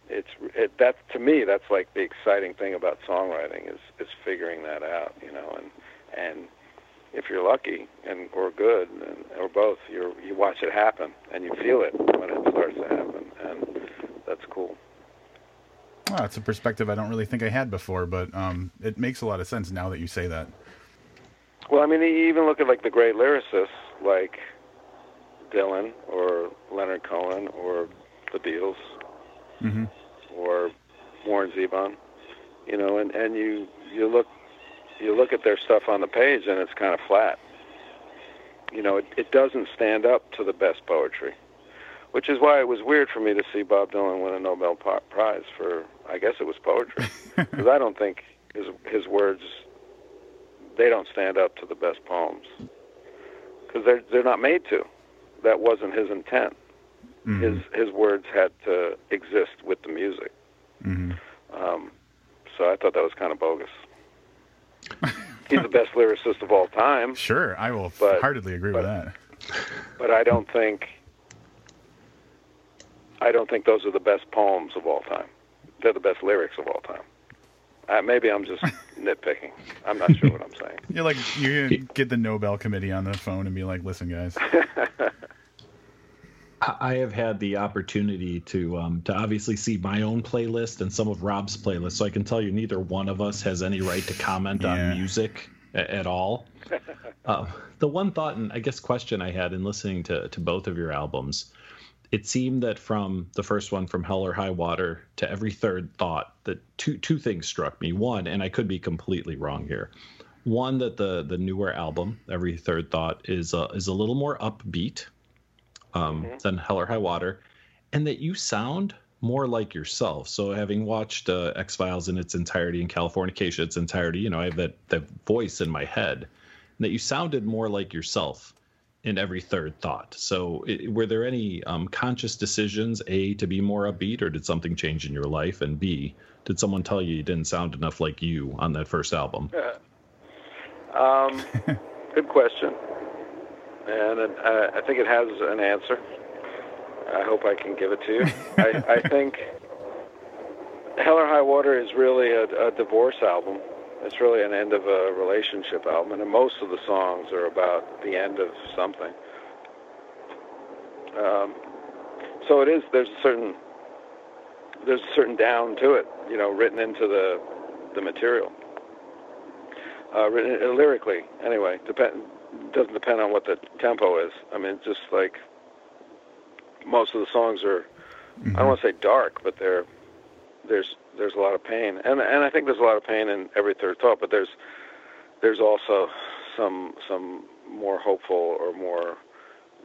S3: it's it, that to me that's like the exciting thing about songwriting is is figuring that out you know and and if you're lucky and or good and, or both you you watch it happen and you feel it when it starts to happen and that's cool
S1: Well, that's a perspective I don't really think I had before, but um, it makes a lot of sense now that you say that.
S3: Well, I mean, you even look at like the great lyricists like Dylan or Leonard Cohen or the Beatles
S1: hmm
S3: or Warren Zevon, you know, and and you you look you look at their stuff on the page and it's kind of flat. You know, it, it doesn't stand up to the best poetry, which is why it was weird for me to see Bob Dylan win a Nobel Prize for I guess it was poetry because I don't think his his words they don't stand up to the best poems because they're they're not made to. That wasn't his intent.
S1: hmm
S3: His his words had to exist with the music.
S1: hmm
S3: Um, so I thought that was kind of bogus. He's the best lyricist of all time,
S1: Sure, I will
S3: But-
S1: heartedly agree
S3: but-
S1: with that.
S3: but I don't think I don't think those are the best poems of all time. They're the best lyrics of all time. Uh, maybe I'm just nitpicking. I'm not sure what I'm saying.
S1: You're like you get the Nobel Committee on the phone and be like, "Listen, guys,
S2: I have had the opportunity to um, to obviously see my own playlist and some of Rob's playlists, so I can tell you neither one of us has any right to comment
S1: Yeah.
S2: on music at all. uh, the one thought and I guess question I had in listening to to both of your albums, it seemed that from the first one, from Hell or High Water, to every third thought, that two two things struck me. One, and I could be completely wrong here. One that the the newer album, Every Third Thought, is a, is a little more upbeat um, than Hell or High Water, and that you sound more like yourself. So, having watched uh, X Files in its entirety and Californication its entirety, you know, I have that that voice in my head, and that you sounded more like yourself in every third thought. So, i were there any um, conscious decisions, a to be more upbeat, or did something change in your life, and b did someone tell you you didn't sound enough like you on that first album?
S3: Um, good question, and uh, I think it has an answer. I hope I can give it to you. I, I think Hell or High Water is really a, a divorce album. It's really an end of a relationship album, and most of the songs are about the end of something. Um, so it is. There's a certain there's a certain down to it, you know, written into the the material. Uh, written uh, lyrically, anyway. Depend doesn't depend on what the tempo is. I mean, just like most of the songs are. I don't want to say dark, but they're there's there's a lot of pain, and and I think there's a lot of pain in every third thought. But there's there's also some some more hopeful or more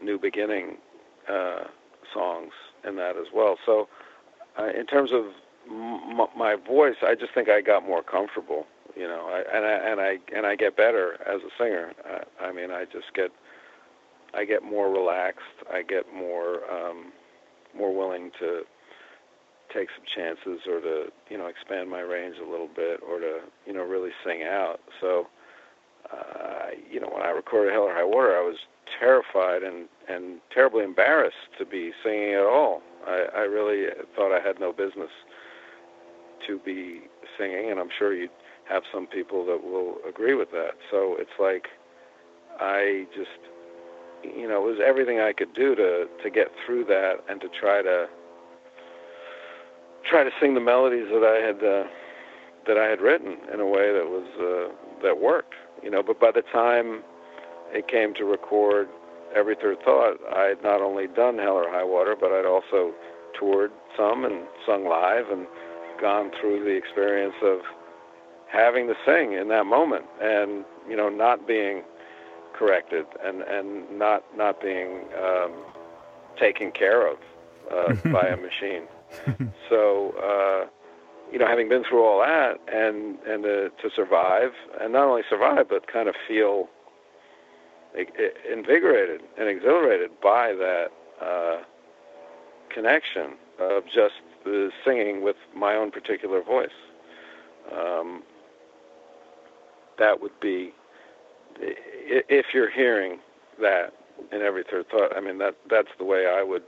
S3: new beginning uh, songs in that as well. So, uh, in terms of m- my voice, I just think I got more comfortable. You know, I, and I and I and I get better as a singer. I, I mean, I just get I get more relaxed. I get more um, more willing to take some chances or to you know expand my range a little bit or to you know really sing out. So uh, you know when I recorded Hell or High Water, I was terrified and and terribly embarrassed to be singing at all. I, I really thought I had no business to be singing, and I'm sure you'd have some people that will agree with that. So it's like I just you know, it was everything I could do to to get through that and to try to try to sing the melodies that I had uh, that I had written in a way that was uh, that worked. You know, but by the time it came to record Every Third Thought, I had not only done Hell or High Water, but I'd also toured some and sung live and gone through the experience of having to sing in that moment and you know not being corrected and and not not being um, taken care of uh, by a machine. so uh, you know, having been through all that and and uh, to survive and not only survive but kind of feel invigorated and exhilarated by that uh, connection of just the singing with my own particular voice. Um, that would be if you're hearing that in every third thought. I mean that that's the way I would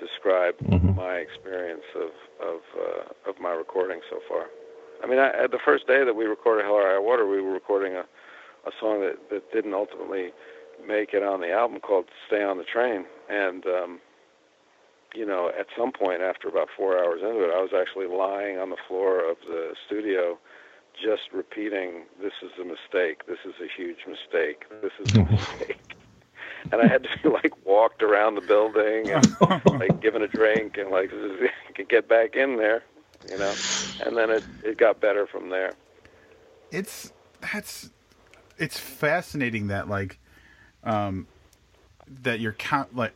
S3: describe mm-hmm. my experience of of uh, of my recording so far. I mean, I, the first day that we recorded Hell or High Water, we were recording a a song that that didn't ultimately make it on the album called "Stay on the Train," and um, you know, at some point after about four hours into it, I was actually lying on the floor of the studio just repeating, "This is a mistake. This is a huge mistake. This is a mistake." and I had to be like walked around the building and like given a drink and like could get back in there, you know. And then it it got better from there.
S1: It's that's it's fascinating that like um that you're count like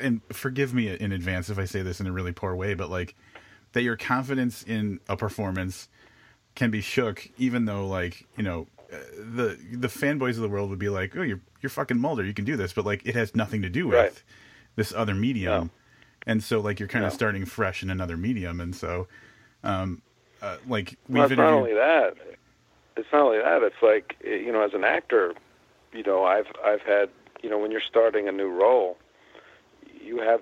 S1: and forgive me in advance if I say this in a really poor way, but like that your confidence in a performance can be shook, even though like you know uh, the the fanboys of the world would be like, oh, you're you're fucking Mulder, you can do this, but like it has nothing to do with right. this other medium, and so like you're kind of starting fresh in another medium, and so um, uh, like
S3: we've well, it's not only that, it's not only that, it's like you know as an actor, you know I've I've had you know when you're starting a new role, you have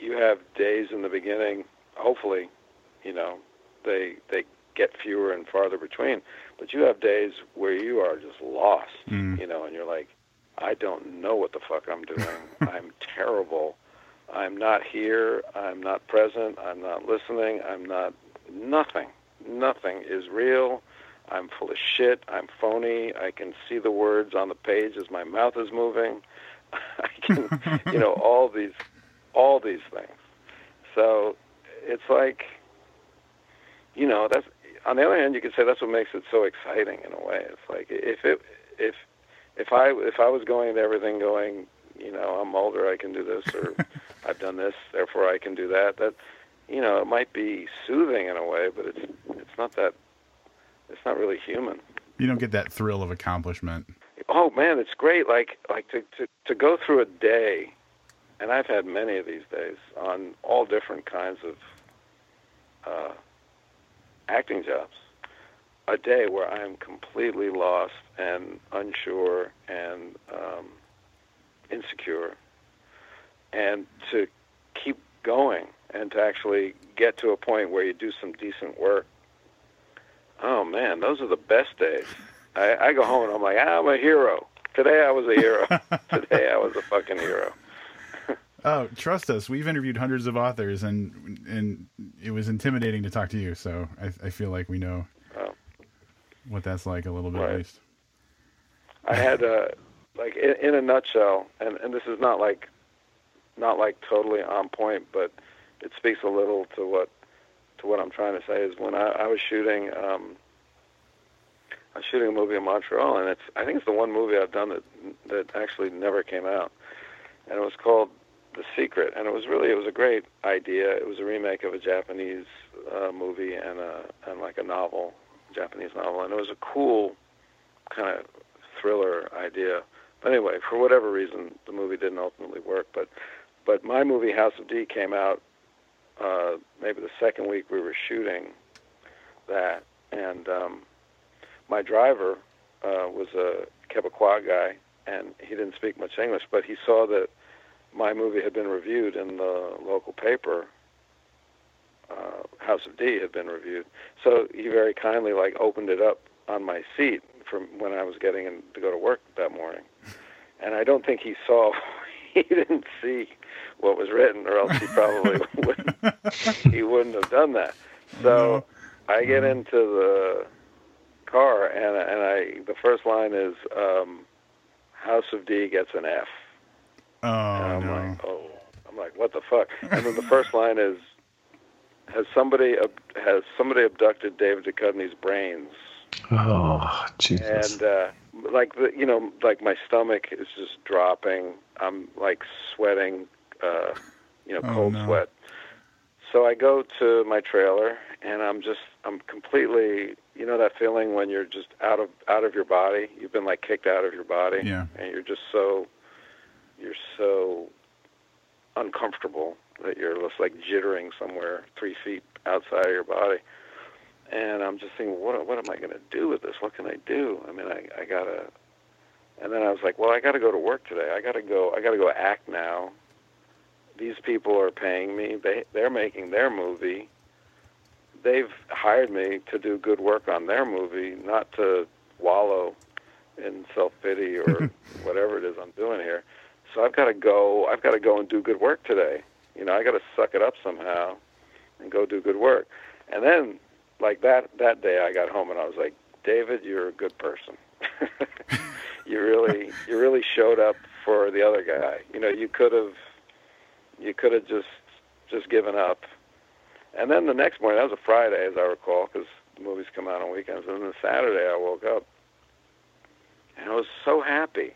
S3: you have days in the beginning, hopefully, you know they they get fewer and farther between. But you have days where you are just lost, mm. you know, and you're like, I don't know what the fuck I'm doing. I'm terrible. I'm not here. I'm not present. I'm not listening. I'm not nothing. Nothing is real. I'm full of shit. I'm phony. I can see the words on the page as my mouth is moving. I can, you know, all these, all these things. So it's like, you know, that's on the other hand, you could say that's what makes it so exciting in a way. It's like if it if if I if I was going into everything going, you know, I'm older, I can do this, or I've done this, therefore I can do that. That you know, it might be soothing in a way, but it's it's not that it's not really human.
S1: You don't get that thrill of accomplishment.
S3: Oh man, it's great. Like like to to to go through a day, and I've had many of these days on all different kinds of. Uh, acting jobs a day where I am completely lost and unsure and um, insecure, and to keep going and to actually get to a point where you do some decent work. Oh man, those are the best days. I, I go home and I'm like, I'm a hero. Today I was a hero. Today I was a fucking hero.
S1: Oh, trust us. We've interviewed hundreds of authors, and and it was intimidating to talk to you. So I, I feel like we know oh. what that's like a little bit right. at least.
S3: I had uh, like in, in a nutshell, and and this is not like not like totally on point, but it speaks a little to what to what I'm trying to say. Is when I, I was shooting. Um, I was shooting a movie in Montreal, and it's I think it's the one movie I've done that that actually never came out, and it was called the Secret, and it was really it was a great idea. It was a remake of a Japanese uh, movie and a and like a novel, Japanese novel, and it was a cool kind of thriller idea. But anyway, for whatever reason, the movie didn't ultimately work. But but my movie House of D came out uh, maybe the second week we were shooting that, and um, my driver uh, was a Quebecois guy, and he didn't speak much English, but he saw that my movie had been reviewed in the local paper. Uh, House of D had been reviewed, so he very kindly like opened it up on my seat from when I was getting in to go to work that morning, and I don't think he saw. he didn't see what was written, or else he probably wouldn't. He wouldn't have done that. So I get into the car, and and I the first line is um, House of D gets an F.
S1: Oh
S3: And I'm
S1: no.
S3: like, oh, I'm like, what the fuck? And then the first line is, has somebody ab- has somebody abducted David Duchovny's brains?
S2: Oh, Jesus.
S3: And uh, like the, you know, like my stomach is just dropping. I'm like sweating, uh, you know,
S1: Oh,
S3: cold
S1: no.
S3: sweat. So I go to my trailer, and I'm just, I'm completely, you know, that feeling when you're just out of out of your body. You've been like kicked out of your body,
S1: Yeah.
S3: and you're just so, you're so uncomfortable that you're just like jittering somewhere three feet outside of your body. And I'm just thinking, what what am I going to do with this? What can I do? I mean, I I gotta. And then I was like, well, I got to go to work today. I got to go. I got to go act now. These people are paying me. They they're making their movie. They've hired me to do good work on their movie, not to wallow in self pity or whatever it is I'm doing here. So I've got to go. I've got to go and do good work today. You know, I got to suck it up somehow and go do good work. And then, like that that day, I got home and I was like, David, you're a good person. you really you really showed up for the other guy. You know, you could have you could have just just given up. And then the next morning, that was a Friday, as I recall, because the movies come out on weekends. And then Saturday, I woke up and I was so happy.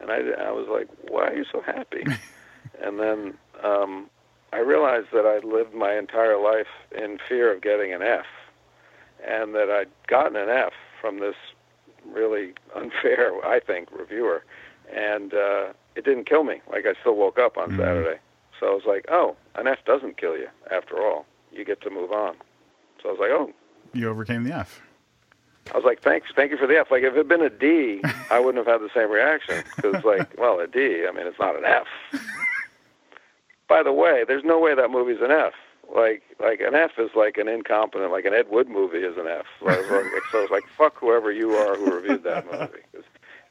S3: And I, I was like, why are you so happy? and then um, I realized that I'd lived my entire life in fear of getting an F, and that I'd gotten an F from this really unfair, I think, reviewer. And uh, it didn't kill me. Like, I still woke up on
S1: Mhm.
S3: Saturday. So I was like, oh, an F doesn't kill you after all. You get to move on. So I was like, oh,
S1: You overcame the F.
S3: I was like, thanks, thank you for the F. Like, if it had been a D, I wouldn't have had the same reaction. Because, like, well, a D, I mean, it's not an F. By the way, there's no way that movie's an F. Like, like an F is like an incompetent, like an Ed Wood movie is an F. Like, like, so it's like, fuck whoever you are who reviewed that movie.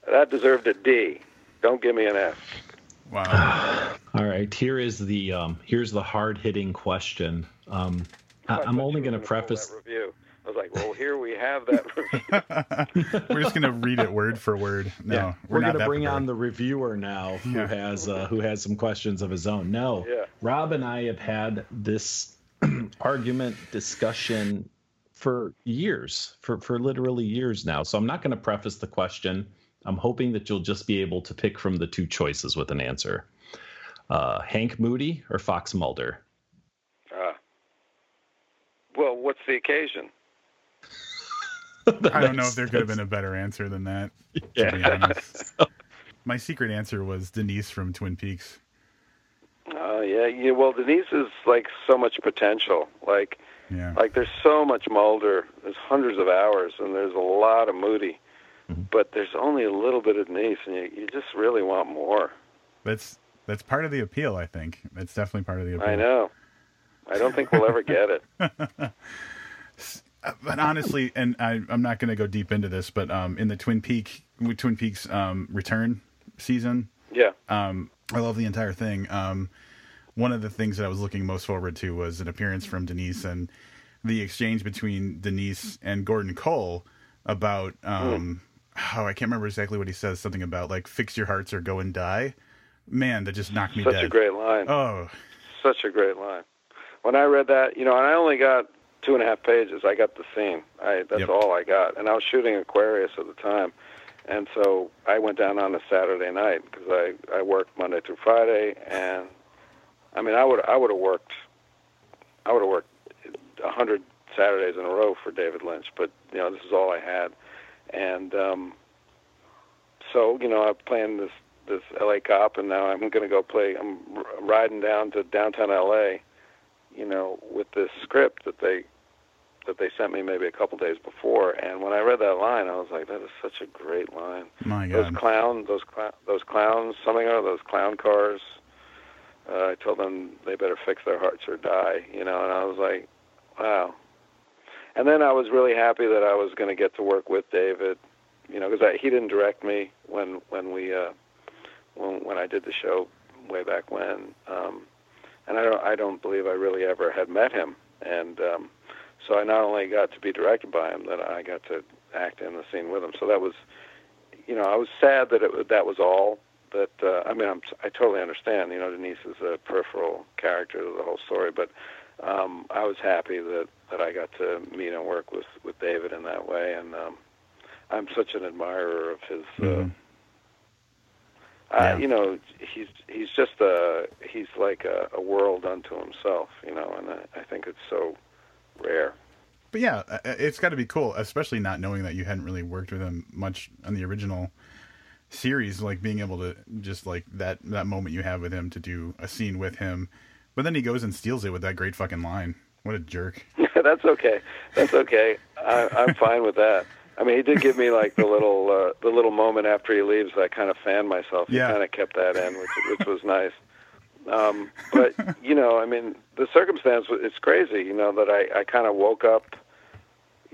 S3: that deserved a D. Don't give me an F.
S1: Wow.
S2: All right, here is the um, here's the hard hitting question. Um, I, I'm only going to preface.
S3: that review. I was like, well, here we have that review.
S1: we're just gonna read it word for word. No,
S2: yeah,
S1: we're,
S2: we're, going to bring
S1: prepared.
S2: on the reviewer now, who
S1: Yeah.
S2: has uh, who has some questions of his own. No,
S3: Yeah.
S2: Rob and I have had this argument discussion for years, for for literally years now. So I'm not going to preface the question. I'm hoping that you'll just be able to pick from the two choices with an answer. Uh, Hank Moody or Fox Mulder?
S3: Uh, well, what's the occasion?
S1: I don't know if there could have been a better answer than that. To be
S2: Yeah.
S1: honest. My secret answer was Denise from Twin Peaks.
S3: Oh yeah, yeah. Well, Denise is like so much potential. Like,
S1: Yeah.
S3: like there's so much Mulder. There's hundreds of hours, and there's a lot of Moody.
S2: Mhm.
S3: But there's only a little bit of Denise, and you, you just really want more.
S1: That's that's part of the appeal, I think. That's definitely part of the appeal.
S3: I know. I don't think we'll ever get it.
S1: But honestly, and I, I'm not going to go deep into this, but um, in the Twin Peak, Twin Peaks um, return season,
S3: Yeah.
S1: um, I love the entire thing. Um, one of the things that I was looking most forward to was an appearance from Denise and the exchange between Denise and Gordon Cole about um, oh, I can't remember exactly what he says. Something about like fix your hearts or go and die. Man, that just knocked me
S3: Such
S1: dead.
S3: Such a great line.
S1: oh,
S3: Such a great line. When I read that, you know, and I only got two and a half pages. I got the scene. I that's
S1: Yep.
S3: all I got. And I was shooting Aquarius at the time, and so I went down on a Saturday night because I I worked Monday through Friday, and I mean I would I would have worked I would have worked a hundred Saturdays in a row for David Lynch, but you know this is all I had, and um, so you know I'm playing this this LA cop, and now I'm going to go play. I'm r- riding down to downtown LA, you know, with this script that they that they sent me maybe a couple days before. And when I read that line, I was like, that is such a great line.
S1: my God.
S3: Those clowns, those cl- those clowns, something or those clown cars. Uh, I told them they better fix their hearts or die, you know. And I was like, wow. And then I was really happy that I was going to get to work with David, you know, because he didn't direct me when when we uh, when when I did the show way back when. Um, and I don't I don't believe I really ever had met him. And um, so I not only got to be directed by him, that I got to act in the scene with him. So that was, you know, I was sad that it that was all. That uh, I mean, I'm I totally understand. You know, Denise is a peripheral character to the whole story, but um, I was happy that that I got to meet and work with with David in that way, and um, I'm such an admirer of his. Uh,
S1: Mhm.
S3: uh,
S1: Yeah.
S3: you know, he's he's just a he's like a, a world unto himself, you know, and I, I think it's so rare.
S1: But yeah, uh, it's got to be cool, especially not knowing that you hadn't really worked with him much on the original series. Like being able to just like that that moment you have with him to do a scene with him, but then he goes and steals it with that great fucking line. What a jerk!
S3: That's okay. That's okay. I, I'm fine with that. I mean, he did give me like the little uh, the little moment after he leaves. I kind of fanned myself. He
S1: Yeah.
S3: kind of kept that in, which which was nice. Um, but you know, I mean, the circumstance it's crazy. You know that I I kind of woke up.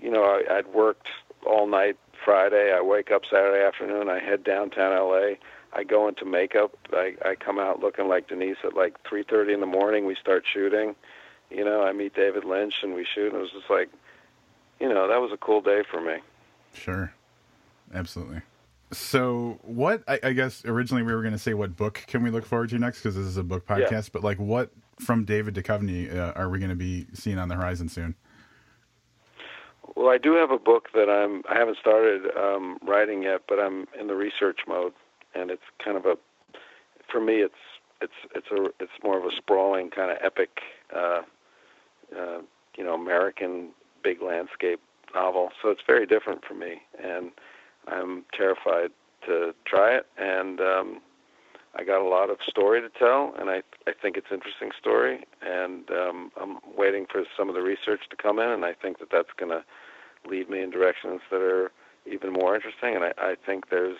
S3: You know, I, I'd worked all night Friday. I wake up Saturday afternoon. I head downtown LA. I go into makeup. I I come out looking like Denise at like 3:30 in the morning. We start shooting. You know, I meet David Lynch and we shoot. And it was just like, you know, that was a cool day for me.
S1: Sure, absolutely. So, what I, I guess originally we were going to say, what book can we look forward to next? Because this is a book podcast. But like, what from David Duchovny uh, are we going to be seeing on the horizon soon?
S3: Well, I do have a book that I'm I haven't started um, writing yet, but I'm in the research mode, and it's kind of a for me it's it's it's a it's more of a sprawling kind of epic, uh, uh, you know, American big landscape novel. So it's very different for me, and I'm terrified to try it. And um, I got a lot of story to tell, and I I think it's interesting story, and um, I'm waiting for some of the research to come in, and I think that that's going to lead me in directions that are even more interesting. And I, I think there's,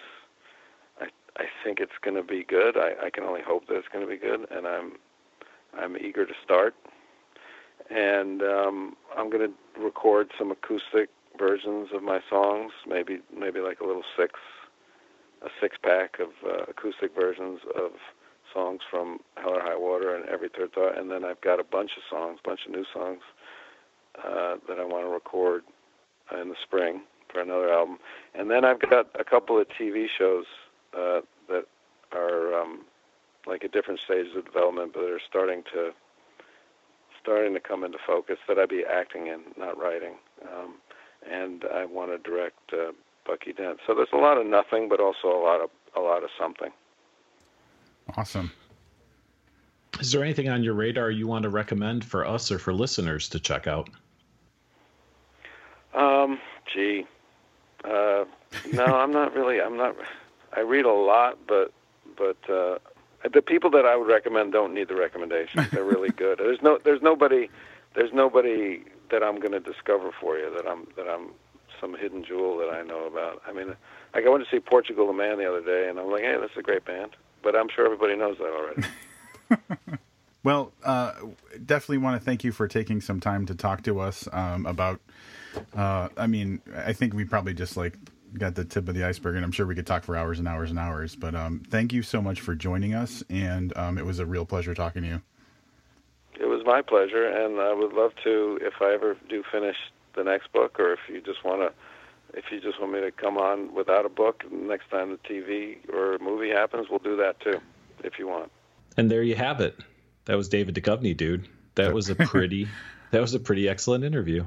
S3: I I think it's going to be good. I, I can only hope that it's going to be good, and I'm I'm eager to start. And um, I'm going to record some acoustic versions of my songs, maybe maybe like a little six a six pack of uh, acoustic versions of songs from Hell or High Water and Every Third Thought, and then I've got a bunch of songs, bunch of new songs uh, that I want to record in the spring for another album, and then I've got a couple of TV shows uh, that are um, like at different stages of development, but they're starting to starting to come into focus that I'd be acting in, not writing, um, and I want to direct. Uh, Bucky Dent. So there's a lot of nothing, but also a lot of a lot of something.
S1: Awesome.
S2: Is there anything on your radar you want to recommend for us or for listeners to check out?
S3: Um, gee, uh, no, I'm not really. I'm not. I read a lot, but but uh, the people that I would recommend don't need the recommendations. They're really good. There's no there's nobody there's nobody that I'm going to discover for you that I'm that I'm some hidden jewel that I know about. I mean, like I went to see Portugal the Man the other day, and I'm like, hey, that's a great band. But I'm sure everybody knows that already.
S1: Well, uh, definitely want to thank you for taking some time to talk to us um, about. Uh, I mean, I think we probably just like got the tip of the iceberg, and I'm sure we could talk for hours and hours and hours. But um, thank you so much for joining us, and um, it was a real pleasure talking to you.
S3: It was my pleasure, and I would love to, if I ever do finish the next book, or if you just want to, if you just want me to come on without a book next time the TV or movie happens, we'll do that too, if you want.
S2: And there you have it. That was David Duchovny, dude. That was a pretty, that was a pretty excellent interview.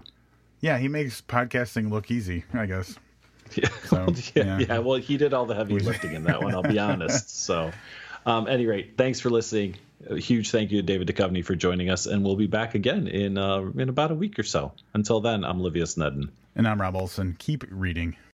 S1: Yeah, he makes podcasting look easy, I guess.
S2: Yeah,
S1: So,
S2: well, yeah,
S1: yeah.
S2: yeah. Well, he did all the heavy lifting in that one. I'll be honest. So, um, any rate, thanks for listening. A huge thank you to David Duchovny for joining us, and we'll be back again in uh, in about a week or so. Until then, I'm Olivia Snedden.
S1: And I'm Rob Olson. Keep reading.